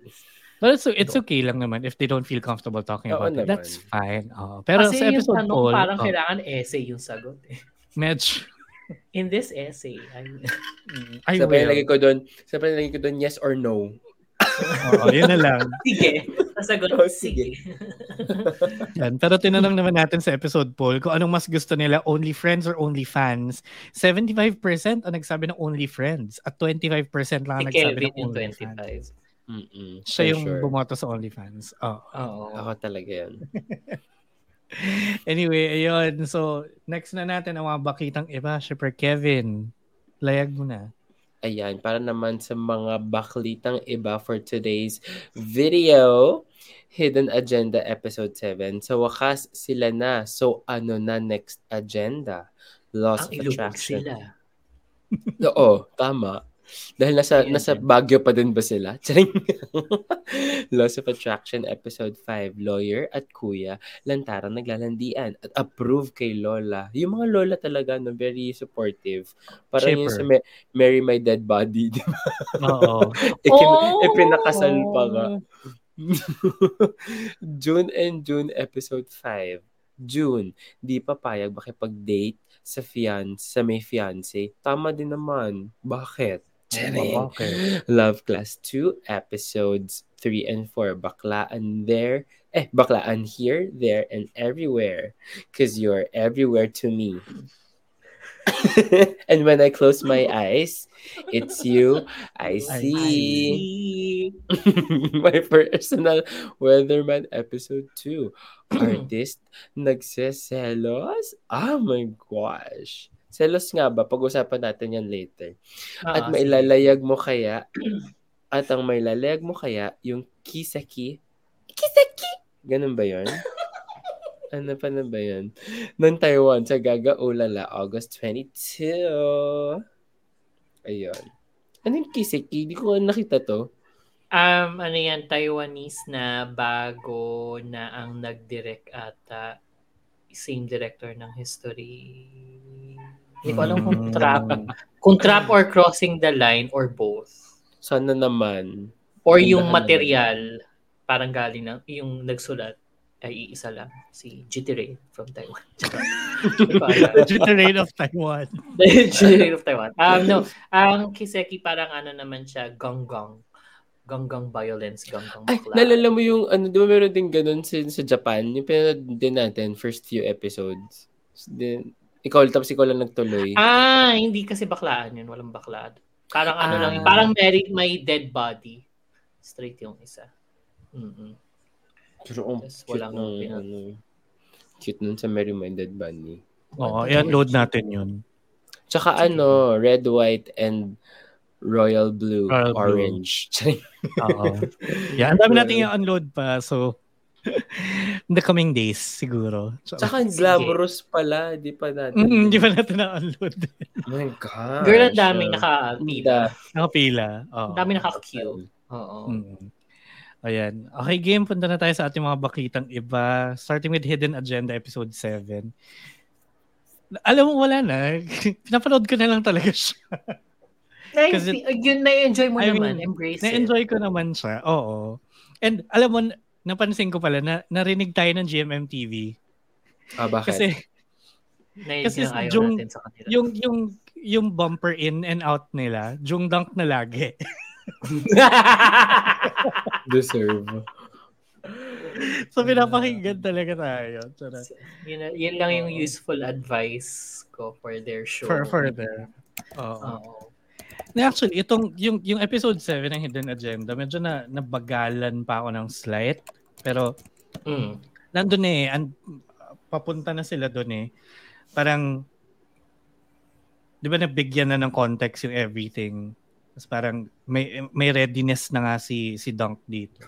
But it's, it's okay lang naman if they don't feel comfortable talking Oo about it. That's fine. Oo. pero Kasi sa yung episode tanong poll, parang oh, kailangan essay yung sagot. eh. medyo, In this essay, I I Sabay will. lagi ko doon, sabay lagi ko doon yes or no. Oo, yun na lang. sige. Sasagot, Oh, sige. sige. Yan. Pero tinanong naman natin sa episode poll kung anong mas gusto nila, only friends or only fans. 75% ang nagsabi ng only friends at 25% lang ang Si nagsabi Kevin ng only fans. 25. Mm-mm, Siya yung sure. bumoto sa OnlyFans. Oh. Oo. Ako talaga yan. Anyway, ayun. So, next na natin ang mga bakitang iba. Shipper Kevin, layag mo na. Ayan, para naman sa mga baklitang iba for today's video, Hidden Agenda Episode 7. Sa wakas, sila na. So, ano na next agenda? Laws Ang of Attraction. sila. Oo, tama. Dahil nasa, Ayan, nasa. Baguio pa din ba sila? Charing. Laws of Attraction Episode 5. Lawyer at Kuya, lantarang naglalandian at approve kay Lola. Yung mga Lola talaga, no, very supportive. Parang yung Chipper. sa Ma- Mary My Dead Body, di ba? Oo. Ikin- Oh! Ipinakasal pa nga. June and June episode 5. June, di papayag makipag-date sa fiance, sa may fiance. Tama din naman. Bakit? Love Class 2 episodes 3 and 4. Baklaan there, eh, baklaan here, there, and everywhere. Cause you're everywhere to me. and when I close my eyes, it's you I see. my personal Weatherman episode 2. Artist nagseselos? Oh my gosh. Selos nga ba? Pag-usapan natin yan later. At Ah, mailalayag mo kaya, at ang mailalayag mo kaya, yung kisaki, kisaki! Ganun ba yun? ano pa na ba yun? Ng Taiwan sa Gaga Ulala, August 22. Ayun. Ano yung kisaki? Hindi ko nakita to. Um, ano yan, Taiwanese na bago na ang nag-direct at ah, same director ng history. Hindi ko alam kung Mm. trap, kung trap or crossing the line or both. Sana naman. Or yung material, parang galing ng, yung nagsulat ay iisa lang, si GT Ray from Taiwan. The of Taiwan. The GT Ray of Taiwan. Um, no, ang Kiseki parang ano naman siya, ganggang. Ganggang violence, ganggang Ay, bakla. nalala mo yung, ano, di ba meron din ganun sa, sa Japan? Yung pinanood din natin, first few episodes. Then, ikaw, tapos ikaw lang nagtuloy. Ah, hindi kasi baklaan yun. Walang baklaan. Parang ano lang, Ah. parang married may dead body. Straight yung isa. Mm-mm. Pero ang Yes, cute walang nung, pinag- ano, cute nun sa Merry Minded Bunny. Oo, i-upload natin yun. Tsaka ano, red, white, and royal blue, Royal blue. orange. Oo. Yeah, ang dami natin i-unload pa. So, In the coming days, siguro. So, Tsaka glamorous pala, di pa natin. mm, di ba natin na-unload? Oh my gosh. Girl, ang daming nakapila. Nakapila. Oh. Ang daming naka-queue. Oo. Mm. Ayan. Okay, game. Punta na tayo sa ating mga bakitang iba. Starting with Hidden Agenda Episode 7. Alam mo, wala na. Pinapanood ko na lang talaga siya. Kasi- Na, yun, na-enjoy mo I naman. mean, Embrace it. Na-enjoy ko naman siya. Oo. And alam mo, napansin ko pala na narinig tayo ng GMM TV. Ah, bakit? Kasi Na kasi yung yung- natin sa kanila. yung yung yung bumper in and out nila, yung dunk na lagi. Deserve. so pinapakinggan talaga tayo. Charot. yun, yun lang yung useful advice ko for their show. For further. Oo. Oo. Na actually, itong yung yung episode 7 ng Hidden Agenda, medyo na nabagalan pa ako ng slight. Pero Mm. nandun eh, and, papunta na sila doon eh. Parang, di ba nabigyan na ng context yung everything. Tapos parang may, may readiness na nga si, si Dunk dito.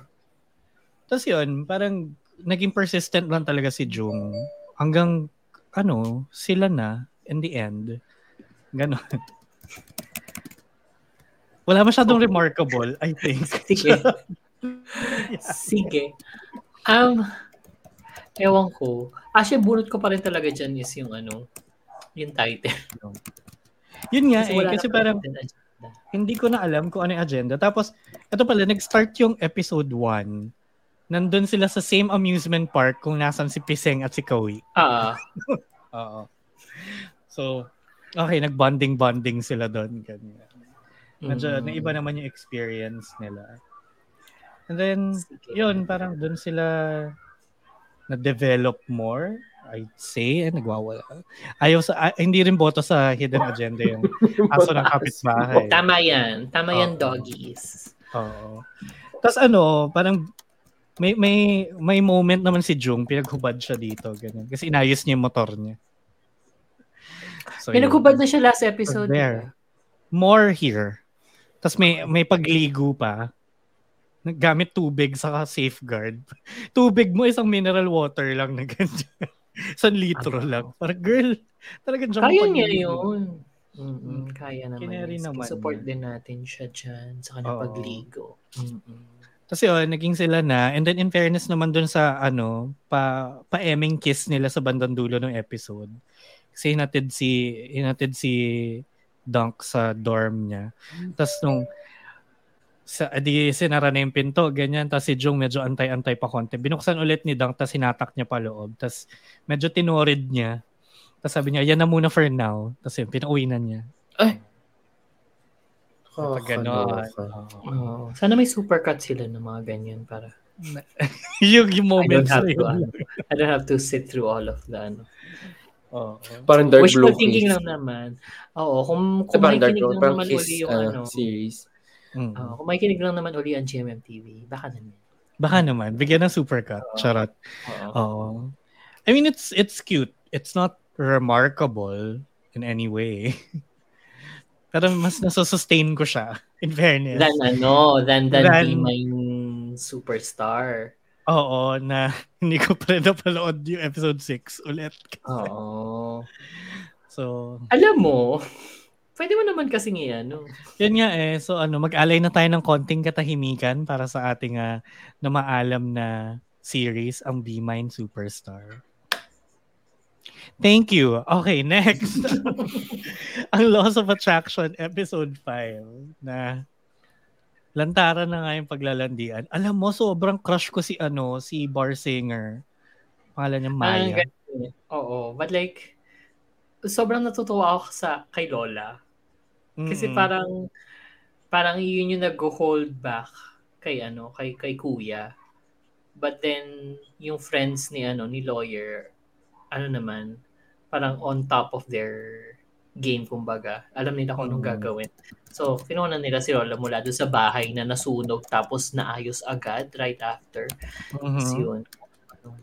Tapos yun, parang naging persistent lang talaga si Jung. Hanggang, ano, sila na in the end. Ganon. Wala masyadong remarkable, I think. Sige. Sige. Um, ewan ko. Actually, bunot ko pa rin talaga dyan is yung ano, yung title. Yun nga eh, wala kasi parang hindi ko na alam kung ano yung agenda. Tapos, ito pala, nag-start yung episode 1. Nandun sila sa same amusement park kung nasan si Piseng at si Kawi. Ah, Oo. So, okay, nag-bonding-bonding sila doon. Ganyan. Medyo mm, naiba naman yung experience nila. And then, sige. yun, parang doon sila na-develop more. I'd say, eh, nagwawala. Ayaw sa, ah, hindi rin boto sa hidden agenda yung aso ng kapitbahay. Tama yan. Tama yan, Oo. doggies. Oo. Tapos ano, parang may may may moment naman si Jung pinaghubad siya dito ganyan kasi inayos niya yung motor niya. So, yun. Pinaghubad na siya last episode. There. More here. Tapos may may pagligo pa. Gamit tubig sa safeguard. Tubig mo isang mineral water lang na ganyan. Isang litro Ano? lang. Parang girl, talagang dyan Kaya niya yun. Mm-mm, kaya naman. Kinari yun. naman Support niya. din natin siya dyan sa kanyang Oo. pagligo. Mm-mm. Tapos yun, naging sila na. And then in fairness naman dun sa ano, pa, pa-eming kiss nila sa bandang dulo ng episode. Kasi hinatid si, hinatid si Dunk sa dorm niya. Tapos nung sa di sinara na yung pinto, ganyan. Tapos si Jung medyo antay-antay pa konti. Binuksan ulit ni Dunk, tapos hinatak niya pa loob. Tapos medyo tinorid niya. Tapos sabi niya, yan na muna for now. Tapos yun, pinauwi na niya. Pag ganon. Kakaloka. Oo. Oo. Sana may supercut sila ng mga ganyan para yung, yung I don't moments have to, ano, I don't have to sit through all of the ano. Oo. Parang dark Wishful blue thinking face. lang naman. Oo, kung, kung may dark kinig blue. lang Parang naman kiss uli yung ano, ano, series. Mm. Oo, kung may kinig lang naman uli ang GMM TV, baka naman. Baka naman, bigyan ng supercut. Charot. Oo. Oo. I mean, it's it's cute. It's not remarkable in any way. Pero mas nasusustain ko siya, in fairness. Than ano, than, than, Than- be my superstar. Oo, na hindi ko pa rin napanood yung episode 6 ulit. Oo. So, Alam mo, pwede mo naman kasi nga ano. yun nga eh. So, ano, mag-alay na tayo ng konting katahimikan para sa ating uh, na maalam na series, ang Be Mine Superstar. Thank you. Okay, next. ang Laws of Attraction, episode 5, na lantaran na nga yung paglalandian. Alam mo, sobrang crush ko si ano, si bar singer. Pangalan niya Parang Maya. eh. Oo, but like, sobrang natutuwa ako sa kay Lola. Kasi Mm-mm. parang, parang yun yung nag-hold back kay ano, kay, kay kuya. But then, yung friends ni ano, ni lawyer, ano naman, parang on top of their game, kumbaga. Alam nila kung anong Mm. gagawin. So, kinuha nila si Lola mula doon sa bahay na nasunog tapos naayos agad right after. Mhm. Tapos yun, anong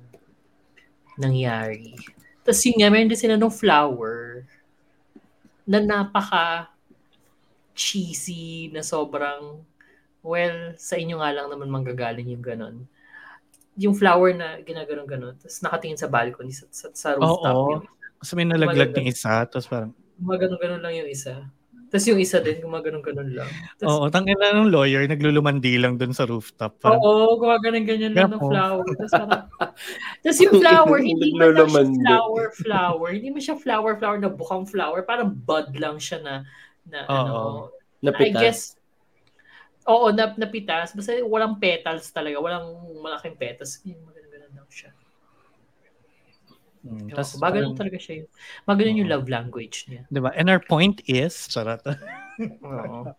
nangyari. Tapos yun nga, meron din sila nung flower na napaka cheesy na sobrang well, sa inyo nga lang naman manggagaling yung ganon. yung flower na ginaganon ganon tapos nakatingin sa balcony sa, sa, sa rooftop Oo. yung Kasi may nalaglag ng isa, tapos parang, gumaganon ganon lang yung isa tapos yung isa din gumaganon ganon lang tapos, oo, tangin na ng lawyer, naglulumandi lang dun sa rooftop. Parang, Oo, gumaganon ganyan lang ng flower. Tapos parang, tapos yung flower, hindi man lang siya flower, flower. Hindi man siya flower, flower na bukang flower. Parang bud lang siya na, na Oo. ano. I Napitas. guess, oo, nap, napitas. Basta walang petals talaga. Walang malaking petals. Yung. Mm, tas maganon parang- talaga siya. Yun. Maganon yung Oo. love language niya. Di ba? And our point is, charot. Oo.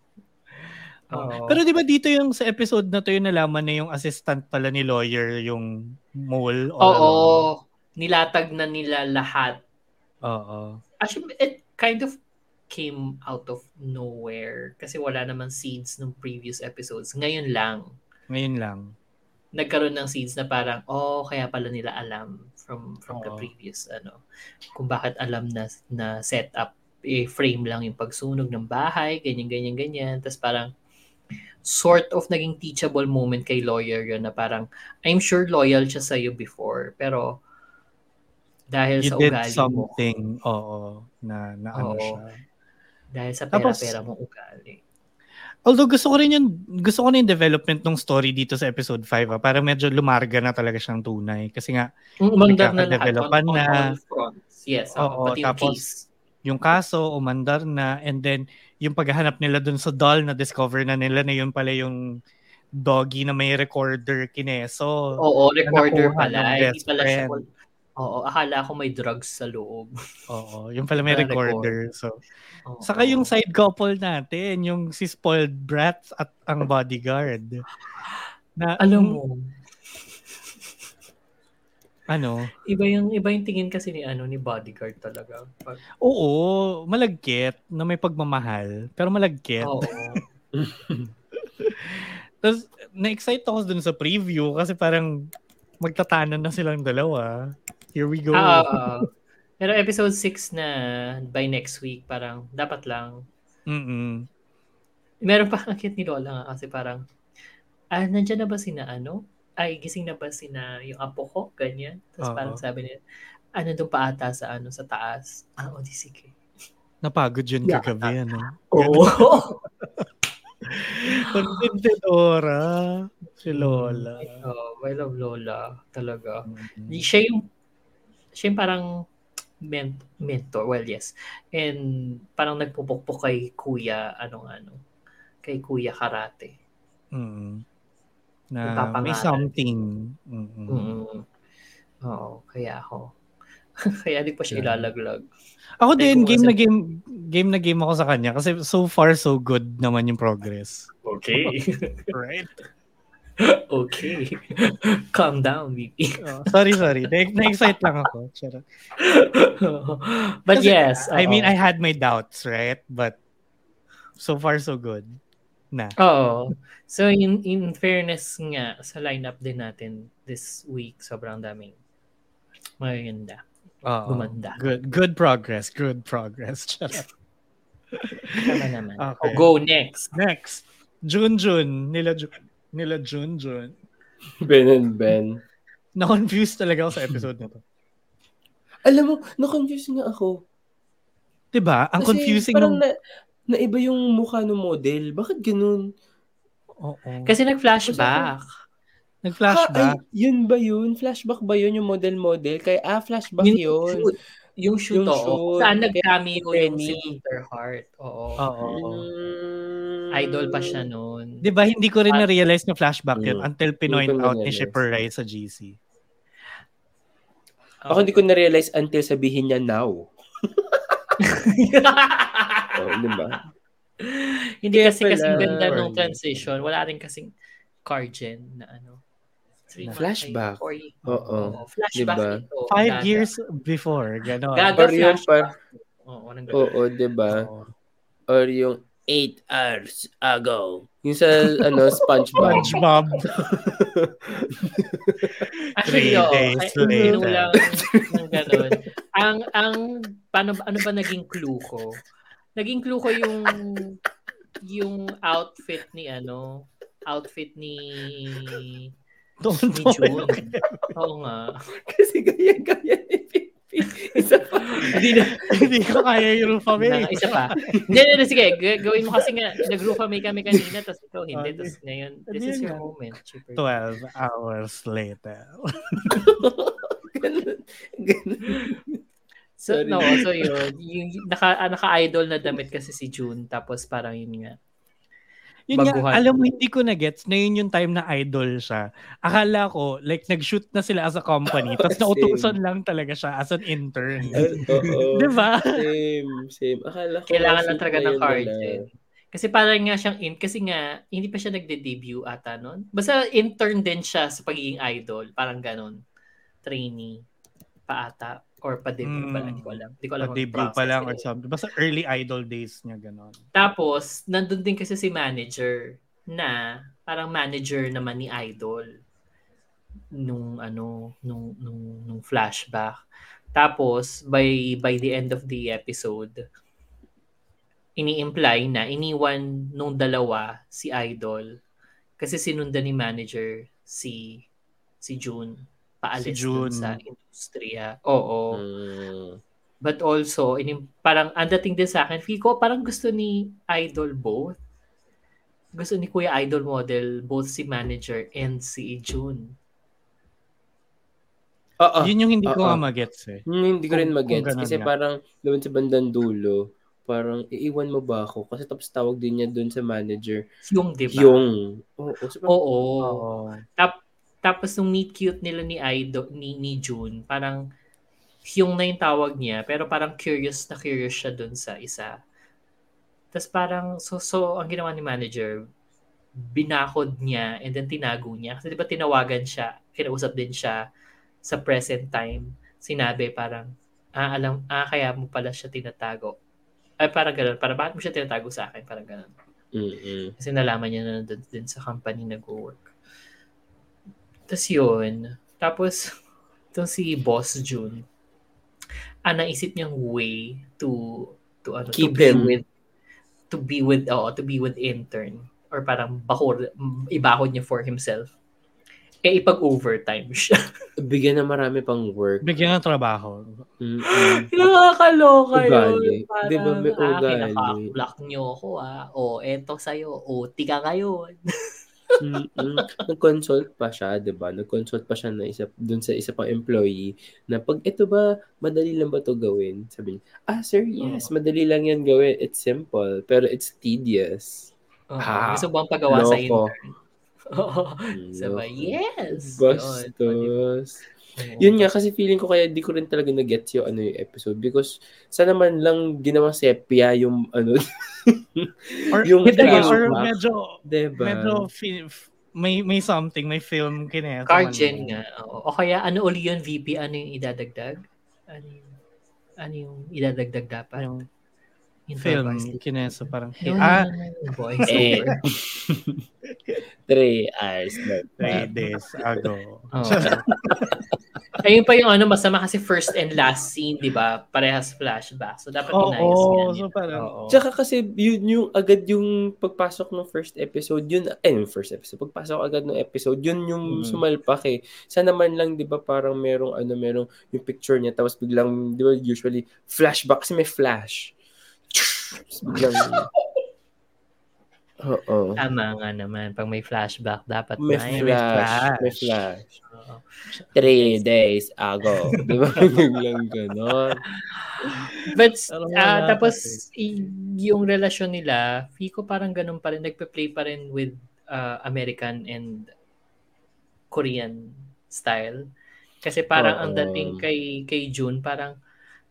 Oo. Pero di ba dito yung sa episode na to yung nalaman na yung assistant pala ni lawyer yung mole? all Oo. along? Nilatag na nila lahat Oo. Actually, it kind of came out of nowhere kasi wala naman scenes nung previous episodes. Ngayon lang, Ngayon lang. nagkaroon ng scenes na parang, oh, kaya pala nila alam from from the Oo. previous, ano, kung bakit alam na, na setup, eh, frame lang yung pagsunog ng bahay, ganyan, ganyan, ganyan. Tapos parang, sort of naging teachable moment kay lawyer yun na parang, I'm sure loyal siya sa'yo before, pero dahil You sa did ugali mo, something, oo, na, na ano siya. dahil sa Tapos- pera-pera mong ugali. Although gusto ko rin yung gusto ko rin yung development ng story dito sa episode 5 ah, para medyo lumarga na talaga siyang tunay kasi nga Umandar na on, on na. all fronts. Yes, oo, Oo, pati yung tapos- case. yung kaso umandar na and then yung paghahanap nila dun sa doll na discover na nila na yun pala yung doggy na may recorder kineso. Oo, recorder pala. Hindi pala siya. Oo, akala ko may drugs sa loob. Oo, yung pala may recorder. So, Oo. saka yung side couple natin, yung si spoiled brats at ang bodyguard. Na alam mo, ano, iba yung iba yung tingin kasi ni ano ni bodyguard talaga. Pag, oo, malagkit na may pagmamahal, pero malagkit. oo. Tapos, na-excite ako dun sa preview kasi parang magtatanan na silang dalawa. Here we go. Ah, oo. pero episode 6 na by next week, parang dapat lang. Mm-mm. Meron pa ang cute ni Lola nga kasi parang, ah, nandyan na ba sina ano? Ay, gising na ba sina yung apo ko? Ganyan. Tapos Oo. parang sabi niya, ano doon pa ata sa ano sa taas. Ah, o di sige. Napagod yun Yeah. kagabi, ano? Oo. Contentedora. Si Lola. Oh, I love Lola. Talaga. Mm. Siya yung, siya yung parang ment- mentor. Well, yes. And parang nagpupukpok kay Kuya, anong ano, kay Kuya Karate. Mm. Na may something. Mm-mm. Mm. Oo, kaya ako. kaya di pa siya Yeah. ilalaglag. Ako din, game kasi- na game, game na game ako sa kanya kasi so far so good naman yung progress. Okay. Right? Okay. Calm down, VP. Oh, sorry, sorry. Na- Na-excite lang ako. But Kasi, yes. I mean. I had my doubts, right? But so far so good. Na. Oo. So in in fairness nga sa lineup din natin this week sobrang daming maganda. Oo. Gumanda. Good good progress. Good progress. Charot. Tama naman. Okay. O, go next. Next. Jun Jun. Nila Jun. Nila Jun Jun. Ben and Ben. Na-confused talaga ako sa episode na to. Alam mo, na-confuse nga ako. Diba? Ang Kasi confusing parang nung... na, naiba yung mukha ng model. Bakit ganun? Oo. Kasi nag-flashback. Nag-flashback. Ha, ay, yun ba yun? Flashback ba yun yung model-model? Kaya, ah, flashback yun. shoot. Yung shoot, Yung oo. shoot. Saan nag-cameo yung si. Oo. Oo. Mm. Idol pa siya noon. Di ba hindi ko rin na-realize na flashback yun Mm. until pinoint out ni. Shipper Rai sa GC. Ako hindi ko na-realize until sabihin niya now. Oh, di ba? Hindi Kaya kasi kasing ganda nung transition. Wala rin kasing car gen na ano. Three Na flashback. four years. Oo. Flashback Diba? ito. Five Gaga. years before. Ganon. Gaga Or flashback. pa- Oo, nang gaga. Oo, di ba? Oo. Or yung 8 hours ago. Yung sa, ano, SpongeBob. SpongeBob. Actually, Three oo. days Ay, later. Binulang ng ganun. Ang, ang, paano, ano ba naging clue ko? Naging clue ko yung, yung outfit ni ano, outfit ni Ni Tuwan-tuwa June. Oo nga. Kasi ni Pipi. Isa pa. Hindi na. Hindi ko kaya yung Rufa Na, May. isa pa. Hindi, hindi, sige. Ga- Gawin mo kasi nga, nag-rufa may kami kanina, tapos ikaw hindi. Okay. Tapos ngayon, this is your moment. Chipper. 12 hours later. Ganun. Ganun. So, Sorry. no, so yun. Yung, naka, ah, naka-idol na damit kasi si June, tapos parang yun nga. Yun nga, Baguhan. alam mo, hindi ko na-gets na yun yung time na idol siya. Akala ko, like, nag-shoot na sila as a company, tapos nautusan lang talaga siya as an intern. Di ba? Same, same. Akala ko Kailangan kasi lang talaga na ng yun card. nila. eh. Kasi parang nga siyang in, kasi nga, hindi pa siya nagde-debut ata nun. Basta intern din siya sa pagiging idol. Parang ganun. Trainee pa ata. Or pa-debut pa lang. Hindi ko alam. Hindi ko alam. ang debut pa lang or something. Basta early idol days niya, gano'n. Tapos, nandun din kasi si manager na parang manager naman ni Idol nung ano nung nung, nung flashback. Tapos by by the end of the episode ini-imply na iniwan nung dalawa si Idol kasi sinundan ni manager si si June paalis Si June. sa industriya. Oo. Mm. But also, inim, parang ang dating din sa akin, feel ko parang gusto ni Idol both. Gusto ni Kuya Idol model both si manager and si June. Oo. Yun yung hindi ko Oo. nga magets eh. Hmm, hindi ko rin Kung- mag-gets. kung ganun Kasi nga. parang doon sa bandang dulo, parang iiwan mo ba ako? Kasi tapos tawag din niya doon sa manager. Yung, di ba? Yung. Oo. So, parang, Oo. Oo. Tap, tapos nung meet cute nila ni Idol, ni, ni June, parang yung na yung tawag niya, pero parang curious na curious siya doon sa isa. Tapos parang, so, so, ang ginawa ni manager, binakod niya and then tinago niya. Kasi di ba tinawagan siya, kinausap din siya sa present time. Sinabi parang, ah, alam, ah, kaya mo pala siya tinatago. Ay, parang ganun. Parang, bakit mo siya tinatago sa akin? Parang ganun. Mm-mm. Kasi nalaman niya na nandun din sa company nag-work. Tapos yun. Tapos, itong si Boss June, ah, naisip niyang way to to ano Keep to be him. with to be with oh, to be with intern or parang bakor ibahod niya for himself. Eh ipag-overtime siya. Bigyan na marami pang work. Bigyan ng trabaho. Mm-mm. Nakakaloka yun. Parang, Di ba may ah, ugali? kinaka-block niyo ako ah. O, eto sa'yo. O, tika ngayon. Mm-mm. Nag-consult pa siya, 'di ba? Nag-consult pa siya na isa doon sa isa pang employee na pag ito ba madali lang ba 'to gawin? Sabi niya, "Ah, sir, yes, madali lang 'yan gawin. It's simple, pero it's tedious." Oo. Ha, Gusto bang pagawa sa loko. intern? Oo. Sabay, Loko. yes! Yun. Oo. Yun nga, kasi feeling ko kaya di ko rin talaga na-gets yung ano yung episode because sana man lang ginawang sepia yung ano, Or, Yung hindi, or flashback. medyo, diba? medyo fi- f- may may something, may film kinesa. Card man gen yun. nga. Oo. O kaya, ano uli yun, VP? Ano yung idadagdag? Ano yung, ano yung idadagdag dapat? Yung film, kinesa parang, Yun, ah, voice Eh. Three hours na. three days ago. Oo. Ayun pa yung ano, masama kasi first and last scene, di ba? Parehas flashback. So, dapat Oo, inayos nga so parang, Oo. Tsaka kasi yun yung agad yung pagpasok ng first episode, yun, eh, yung first episode, pagpasok agad ng episode, yun yung Mm. sumalpak eh. Sana man lang, di ba, parang merong, ano, merong yung picture niya, tapos biglang, di ba, usually, flashback, kasi may flash. Biglang, oo. Tama nga naman. Pag may flashback, dapat May may, flash, may flash. flash. Oo. Three days ago. Di ba? Biglang gano'n. But, wala tapos, yung relasyon nila, Fico parang ganun pa rin, nagpe-play pa rin with ah, American and Korean style. Kasi parang ang Oo. dating kay, kay June, parang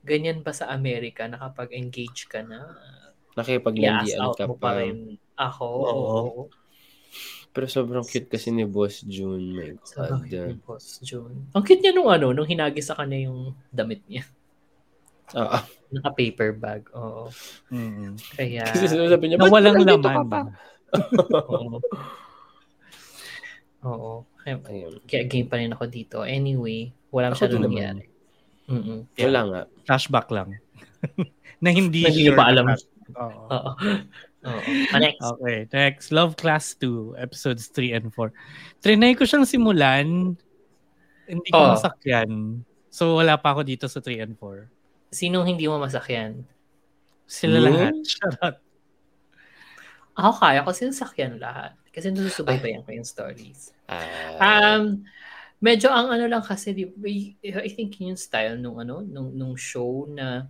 ganyan ba sa Amerika na kapag engage ka na, Nakipaglandian ka pa pa. rin ako. Oo. Oo. Pero sobrang cute kasi ni Boss June. My Sa God. bakit ni Boss June. Ang cute niya nung ano, nung hinagis sa kanya yung damit niya. Oo. Naka-paper bag. Oo. mm Kaya, Kasi sabi niya, na "Ba't walang ka laman. pa?" oo. Oo. Kaya, kaya game pa rin ako dito. Anyway, wala masyadong nangyari. Mm-mm. Wala nga. Flashback lang. na hindi Na hindi sure pa alam. Oo. Oo. Oo. Next. Okay, next. Love Class 2, episodes 3 and 4. Trinay ko siyang simulan. Hindi ko Oh. masakyan. So, wala pa ako dito sa 3 and 4. Sinong hindi mo masakyan? Sila Hmm? lahat. Charot. Ako kaya ko sinasakyan lahat. Kasi nasusubaybayan ko yung stories. Ah, Um, medyo ang ano lang kasi, di, I think yun yung style nung ano, nung, nung show na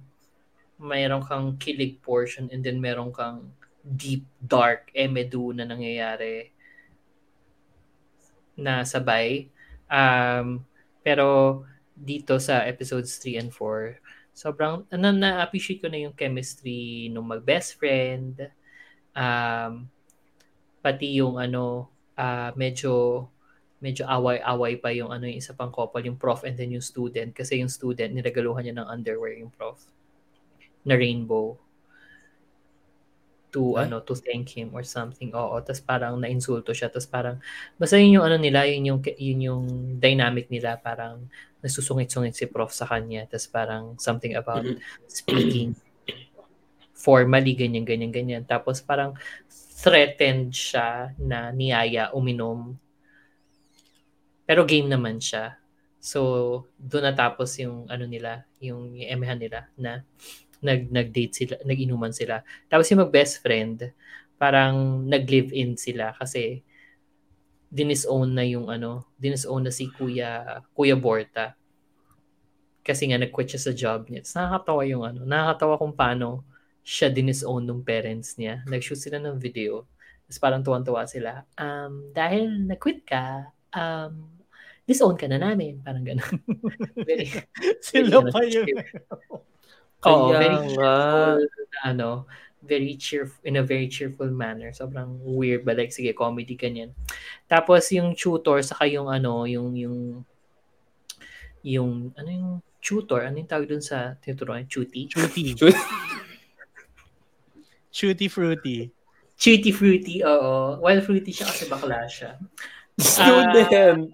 mayroon kang kilig portion and then meron kang deep, dark, emedu na nangyayari na sabay. Um, pero dito sa episodes 3 and 4, sobrang ano, na-appreciate ko na yung chemistry nung mag-best friend. Um, pati yung ano, ah, medyo medyo away-away pa yung ano yung isa pang couple, yung prof and then yung student. Kasi yung student, niregaluhan niya ng underwear yung prof na rainbow to Ay. ano to thank him or something. Oo tapos parang nainsulto siya. Tapos parang basta yun yung ano nila yun yung yun yung dynamic nila. Parang nagsusungit-sungit si prof sa kanya. Tapos parang something about speaking formally ganyan ganyan ganyan. Tapos parang threatened siya na niyaya uminom pero game naman siya so doon natapos yung ano nila yung emehan nila na nag nag-date sila nag-inuman sila tapos yung mag-best friend parang nag-live-in sila kasi dinisown na yung ano dinisown na si Kuya Kuya Borta kasi nga nag-quit siya sa job niya. Tapos nakakatawa yung ano, nakakatawa kung paano siya dinisown ng parents niya. Nag-shoot sila ng video. Tapos parang tuwan-tuwa sila. Um, dahil nag-quit ka, um, disown ka na namin. Parang gano'n. very, Sila very, pa yung... Oo, Kaya very cheerful, ano, very cheerful, in a very cheerful manner. Sobrang weird ba? Like, sige, comedy ganyan. Tapos yung tutor, saka yung ano, yung, yung, yung, ano yung tutor? Ano yung tawag dun sa tinuturuan? Chuti? Chuty. Chut- Chuty Fruity. Chuti fruity, oo. Well, fruity siya kasi bakla siya. Student.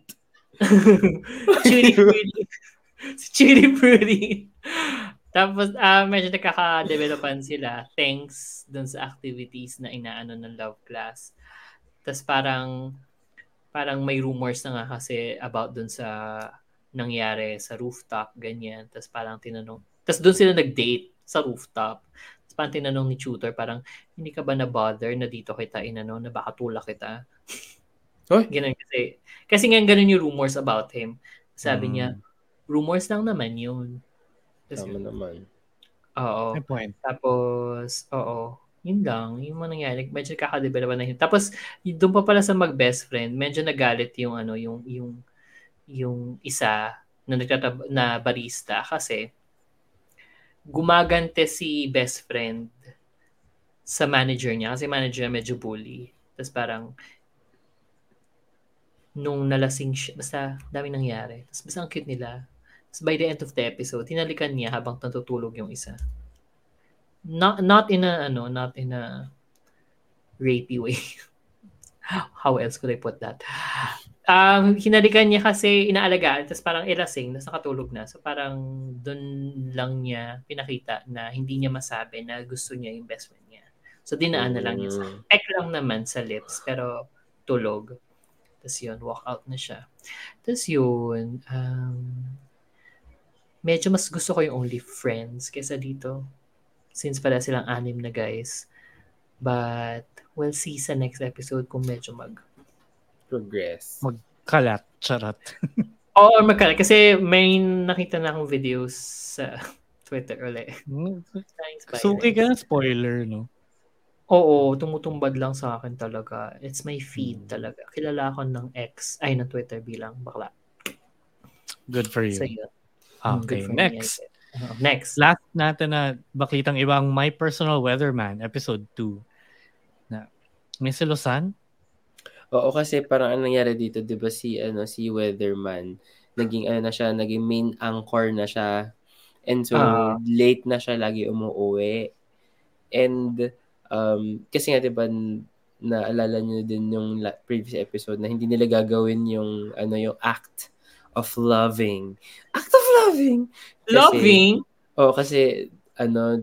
Chuti fruity. si Chuti fruity. Tapos, ah medyo nagkaka-developan sila thanks dun sa activities na inaano ng love class. Tapos parang, parang may rumors na nga kasi about dun sa nangyari sa rooftop, ganyan. Tapos parang tinanong, tapos dun sila nag-date sa rooftop. Tapos parang tinanong ni tutor, parang, hindi ka ba na-bother na dito kita inano, na baka tulak kita? Hoy. Ganun kasi. Kasi nga ganun yung rumors about him. Sabi Mm. niya, rumors lang naman yun. Tapos Tama naman. Oo. May point. Tapos, oo. Yun lang. Yung mga nangyari. Medyo kakadevelop na yun. Tapos, y- doon pa pala sa mag-best friend, medyo nagalit yung ano, yung, yung, yung isa na nagtatab na barista kasi gumagante si best friend sa manager niya kasi manager niya medyo bully. Tapos parang nung nalasing siya, basta dami nangyari. Tapos basta ang cute nila. Tapos by the end of the episode, hinalikan niya habang natutulog yung isa. Not, not in a, ano, not in a rapey way. How else could I put that? Um, hinalikan niya kasi inaalagaan, tapos parang ilasing, tapos nakatulog na. So parang doon lang niya pinakita na hindi niya masabi na gusto niya yung best friend niya. So dinaan na lang niya Mm. peck lang naman sa lips, pero tulog. Tapos yun, walk out na siya. Tapos yun, um, medyo mas gusto ko yung Only Friends kesa dito. Since pala silang anim na guys. But, we'll see sa next episode kung medyo mag... Progress. Kalat. Charot. Oo, or magkala. Kasi may nakita na akong videos sa Twitter ulit. Suki ka na spoiler, no? Oo, tumutumbad lang sa akin talaga. It's my feed Hmm. talaga. Kilala ko ng ex, ay, ng Twitter bilang bakla. Good for you. So, yun. Mm, good Okay, for me, next. Guess. Uh, next. Last natin na baklitang ibang My Personal Weatherman, episode 2. Na, may silusan? Oo, kasi parang ang nangyari dito, 'di ba si ano si Weatherman, naging ano na siya, naging main anchor na siya. And so Ah. late na siya lagi umuuwi. And um kasi nga 'di ba n- naalala niyo din yung la- previous episode na hindi nila gagawin yung ano yung act of loving. Act of loving. Kasi- Loving? Oo, kasi ano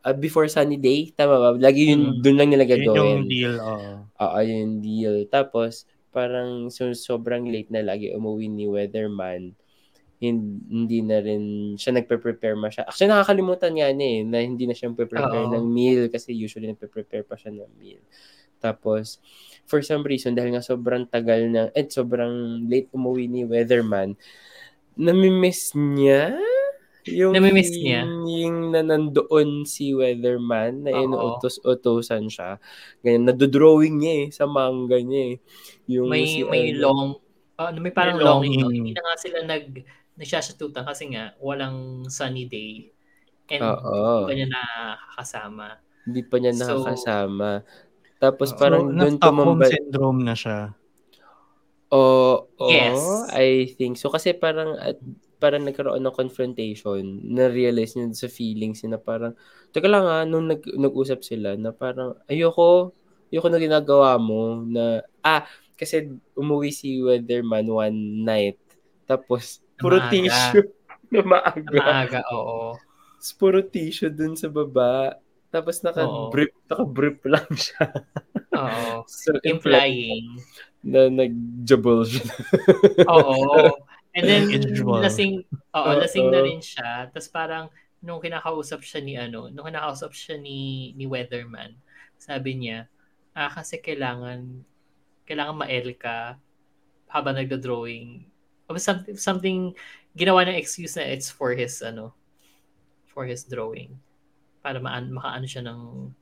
ah, before sunny day, tama ba? Lagi yun, Mm. dun lang nila Yun gagawin. yung deal, oo. Oo, yung deal. Tapos, parang so, sobrang late na lagi umuwi ni Weatherman. Hin- Hindi na rin siya nagpe-prepare masya. Actually, nakakalimutan nga niya eh, na hindi na siya prepare ng meal kasi usually nagpe-prepare pa siya ng meal. Tapos, for some reason, dahil nga sobrang tagal na, eh, sobrang late umuwi ni Weatherman, namimiss niya yung Namimiss niya? yung na nandoon si Weatherman na inuutos-utosan siya. Ganyan, nadodrawing niya eh, sa manga niya eh. Yung may si may ano, long ah, may parang May longing. Hindi na nga sila nag nagsasatutan kasi nga walang sunny day. And Oo. hindi pa niya nakakasama. Hindi pa niya So, nakakasama. Tapos Oo. parang so, doon tumambal. syndrome na siya. Oo, Yes. I think so. Kasi parang, at, parang nagkaroon ng confrontation, na-realize niya sa feelings niya na parang, teka lang ah, nung nag, nag-usap sila, na parang, ayoko, ayoko na ginagawa mo, na, ah, kasi umuwi si Weatherman one night, tapos, puro maaga. tissue, na maaga. Maaga, oo. Tapos puro tissue dun sa baba, tapos naka-brief, naka-brief lang siya. Oo. So, Implying. na nag-jabal siya. Oo. And then, lasing, oo, Oo. lasing na rin siya. Tapos parang, nung kinakausap siya ni ano, nung kinakausap siya ni, ni Weatherman, sabi niya, ah, kasi kailangan, kailangan ma-L ka habang nagda-drawing. Something, something, ginawa ng excuse na it's for his, ano, for his drawing. Para maan, makaano siya ng,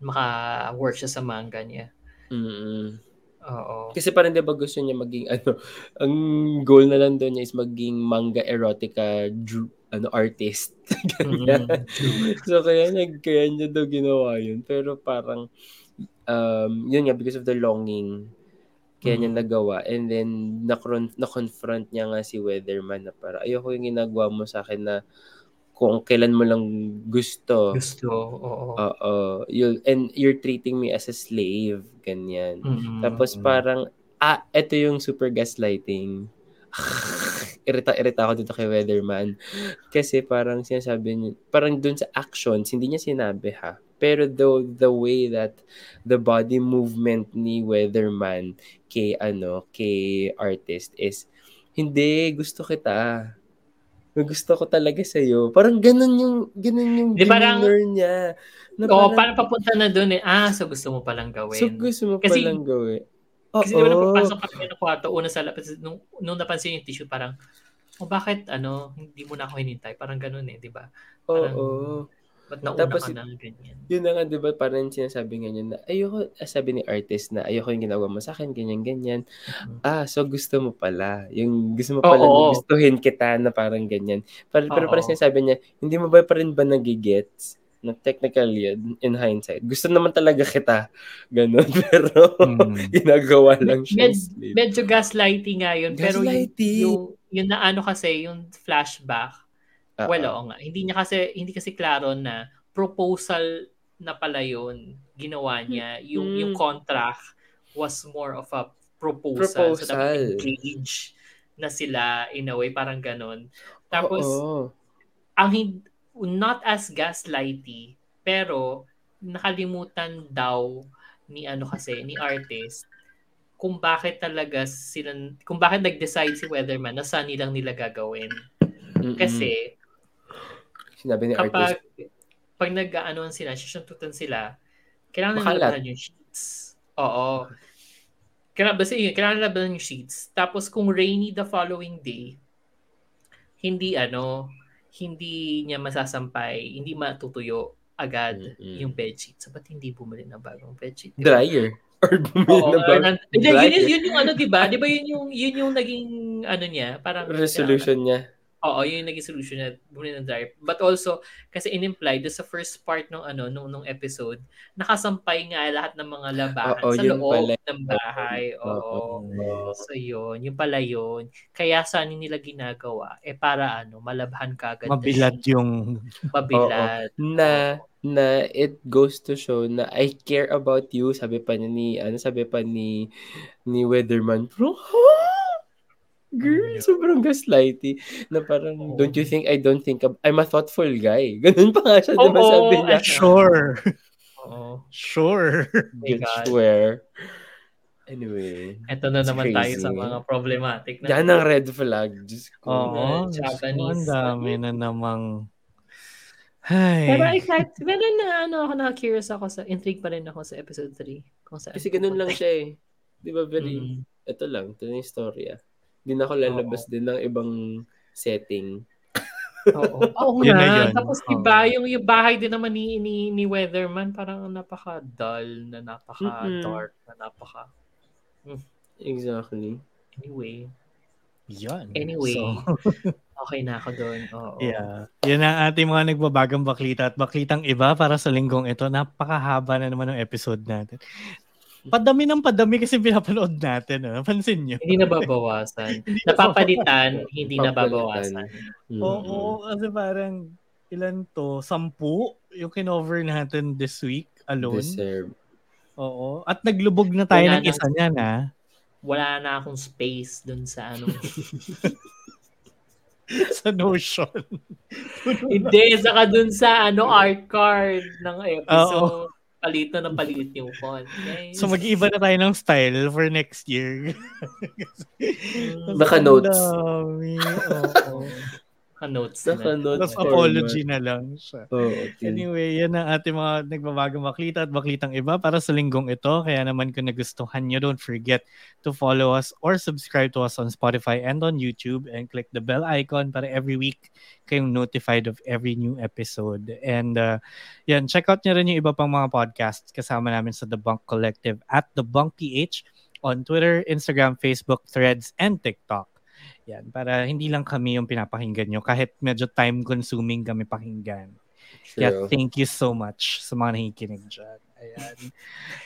maka-work siya sa manga niya. mm Oo. Kasi parang 'di ba gusto niya maging ano, ang goal na lang doon niya is maging manga erotica dr- ano artist. Ganyan. Mm. so kaya niya kaya niya daw ginawa yun. Pero parang um yun nga because of the longing kaya niya Mm. nagawa and then na-confront, na-confront niya nga si Weatherman na para ayoko yung ginagawa mo sa akin na kung kailan mo lang gusto. Gusto, oo. Oo. You, and you're treating me as a slave. Ganyan. Mm-mm. Tapos parang, ah, eto yung super gaslighting. Irita-irita ako dito kay Weatherman. Kasi parang sinasabi niya, parang dun sa actions, hindi niya sinabi ha. Pero the, the way that the body movement ni Weatherman kay ano, kay artist is, hindi, gusto kita. Gusto ko talaga sa'yo. Parang ganun yung, ganun yung Di, parang- niya. Na Oo, parang papunta na doon eh. Ah, so gusto mo palang gawin. So gusto mo Kasi- palang gawin. Kasi di ba napapasok kami ng kwarto, una sa labas, nung, nung napansin yung tissue, parang, oh, bakit, ano, hindi mo na ako hinintay? Parang ganun eh, di ba? Oo. Parang- Ba't nauna Tapos, ka na, ganyan. Yun na nga, di ba, parang sinasabi nga niya na, ayoko, ah, sabi ni artist na, ayoko yung ginagawa mo sa akin, ganyan, ganyan. Mhm. Ah, so gusto mo pala. Yung gusto mo Oo. pala, na gustuhin kita na parang ganyan. Pero, pero Oo. parang sinasabi niya, hindi mo ba pa rin ba nagigets? Na technically, in hindsight, gusto naman talaga kita. Ganon. Pero, Mm. ginagawa lang siya. Med- medyo gaslighting nga yun. Pero yung, Gaslighting. yung, yung na ano kasi, yung flashback, Oo. well, oo nga. Hindi niya kasi, hindi kasi klaro na proposal na pala yun, ginawa niya. Yung, Mm. yung contract was more of a proposal. So, Proposal. dapat engage na sila in a way, parang ganon. Tapos, Oo. ang hin- not as gaslighty, pero nakalimutan daw ni ano kasi, ni artist, kung bakit talaga sila, kung bakit nag-decide si Weatherman na saan nilang nila gagawin. Mm-mm. Kasi, sinabi ni kapag, artist, pag nag-aanoan sila, sisuntutan sila, kailangan Makalat. nila labanan yung sheets. Oo. Kailangan, basta yun, kailangan labanan yung sheets. Tapos kung rainy the following day, hindi ano, hindi niya masasampay, hindi matutuyo agad Mm-mm. yung bedsheet. So, ba't hindi bumili ng bagong bedsheet? Di ba? dryer. Or bumili Oo, na ba? or nan- Hindi, yun, dryer. yun, yun yung ano, di ba? Di ba yun yung, yun yung naging, ano niya, parang, Resolution niya. Oo, yun yung naging solution na bumili ng dryer. But also, kasi in-imply, doon sa first part ng ano, nung, nung episode, nakasampay nga lahat ng mga labahan Oo, sa loob pala. ng bahay. Oo. So, yun. Yung pala yun. Kaya saan nila ginagawa? Eh, para ano, malabhan ka agad. na Mabilad sheet. yung Mabilad. Na, na it goes to show na I care about you. Sabi pa ni, ano, sabi pa ni, ni Weatherman. Bro? Girl, Ayun. sobrang gaslighty. Na parang, Oo. don't you think I don't think I'm a thoughtful guy? Ganun pa nga siya, di ba Oo, sabi niya? ay, Sure. Oo. Sure. God. swear. Anyway. Ito na naman tayo crazy. sa mga problematic na. Yan ang red flag. Diyos ko. Oo. Japanese. Ang dami na namang... Ay. Pero excited. Pero na ano ako na-curious ako sa intrigue pa rin ako sa episode 3. Kung saan Kasi ganun lang siya eh. Di ba very, Mm. ito lang, ito na yung storya. Hindi na ako lalabas din ng ibang setting. Oo. Oo Yun na nga. yun. Tapos Oo. iba, yung, yung bahay din naman ni, ni, ni Weatherman, parang napaka-dull, na napaka-dark, na napaka... Exactly. Anyway. Yan. Anyway. So, Okay na ako doon. Oo. yeah. Yan ang ating mga nagbabagang baklita at baklitang iba para sa linggong ito. Napakahaba na naman ng episode natin. Padami ng padami kasi pinapanood natin. Oh. Pansin nyo? Hindi nababawasan. Napapalitan, hindi nababawasan. Mm. Oo, kasi parang ilan to? Sampu yung kinover natin this week alone. Deserve. Oo. At naglubog na tayo Wala ng isa niyan, ha? Wala na akong space doon sa ano. sa Notion. hindi, saka doon sa ano art card ng episode. Palit na ng palit yung font. Guys. So mag-iiba na tayo ng style for next year. Mm, Naka-notes. Ang dami. Oo. Naka-notes. Naka-notes. Tapos apology na lang siya. Oo. Anyway, yan ang ating mga nagbabagang baklita at baklitang iba para sa linggong ito. Kaya naman kung nagustuhan nyo, don't forget to follow us or subscribe to us on Spotify and on YouTube and click the bell icon para every week kayong notified of every new episode. And uh, yan, check out nyo rin yung iba pang mga podcasts kasama namin sa The Bunk Collective at The Bunk PH on Twitter, Instagram, Facebook, Threads, and TikTok. Yan, para hindi lang kami yung pinapakinggan nyo kahit medyo time-consuming kami pakinggan. Kaya True. thank you so much sa mga nakikinig dyan. Ayan.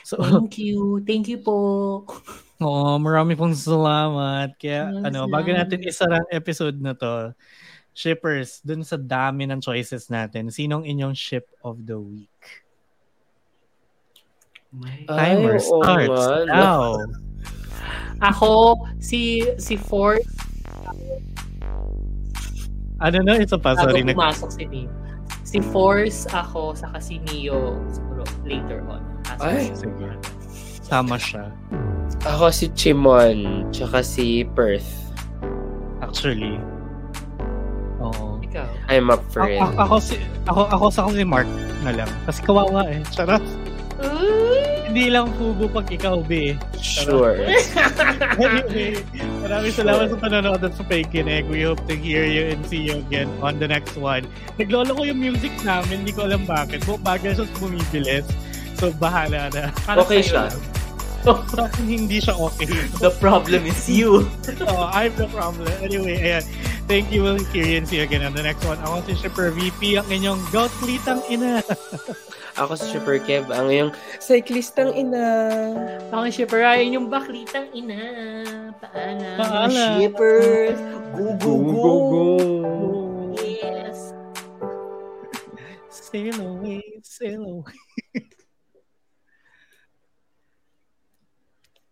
So, Thank you. Thank you po. oh, marami pong salamat. Kaya, Maraming ano, salamat. bago natin isara ang episode na to, shippers, dun sa dami ng choices natin, sinong inyong ship of the week? Ay, Timer oo starts no? now. Ako, si si Ford, Ano na? Ito pa, bago sorry. Nag- pumasok si Neo. Si Force ako, saka si Neo, siguro later on. Ay. Sige. Tama siya. Ako si Chimon, tsaka si Perth. Actually. Oo. Ikaw. I'm up for it. ako, ako, si, ako, ako sa si Mark na lang. Kasi kawawa eh. Charot. Hindi lang fubo pag ikaw, be. Sure. anyway, maraming salamat sa panonood at sa pakikinig. We hope to hear you and see you again on the next one. Naglolo ko yung music namin, hindi ko alam bakit. Bu- Bagal siya bumibilis. So, bahala na. Para Okay siya. akin, hindi siya okay. The problem is you. oh, I'm the problem. Anyway, ayan. Thank you. You and see you again on the next one. Ako si Shipper VP, ang inyong gout-litang ina. Ako si Super Kev, ang iyong cyclistang ina. Ako shipper, ayun yung baklitang ina. Paalam. Paalam. Shippers! Go, go, go! Yes. Sail away, sail away.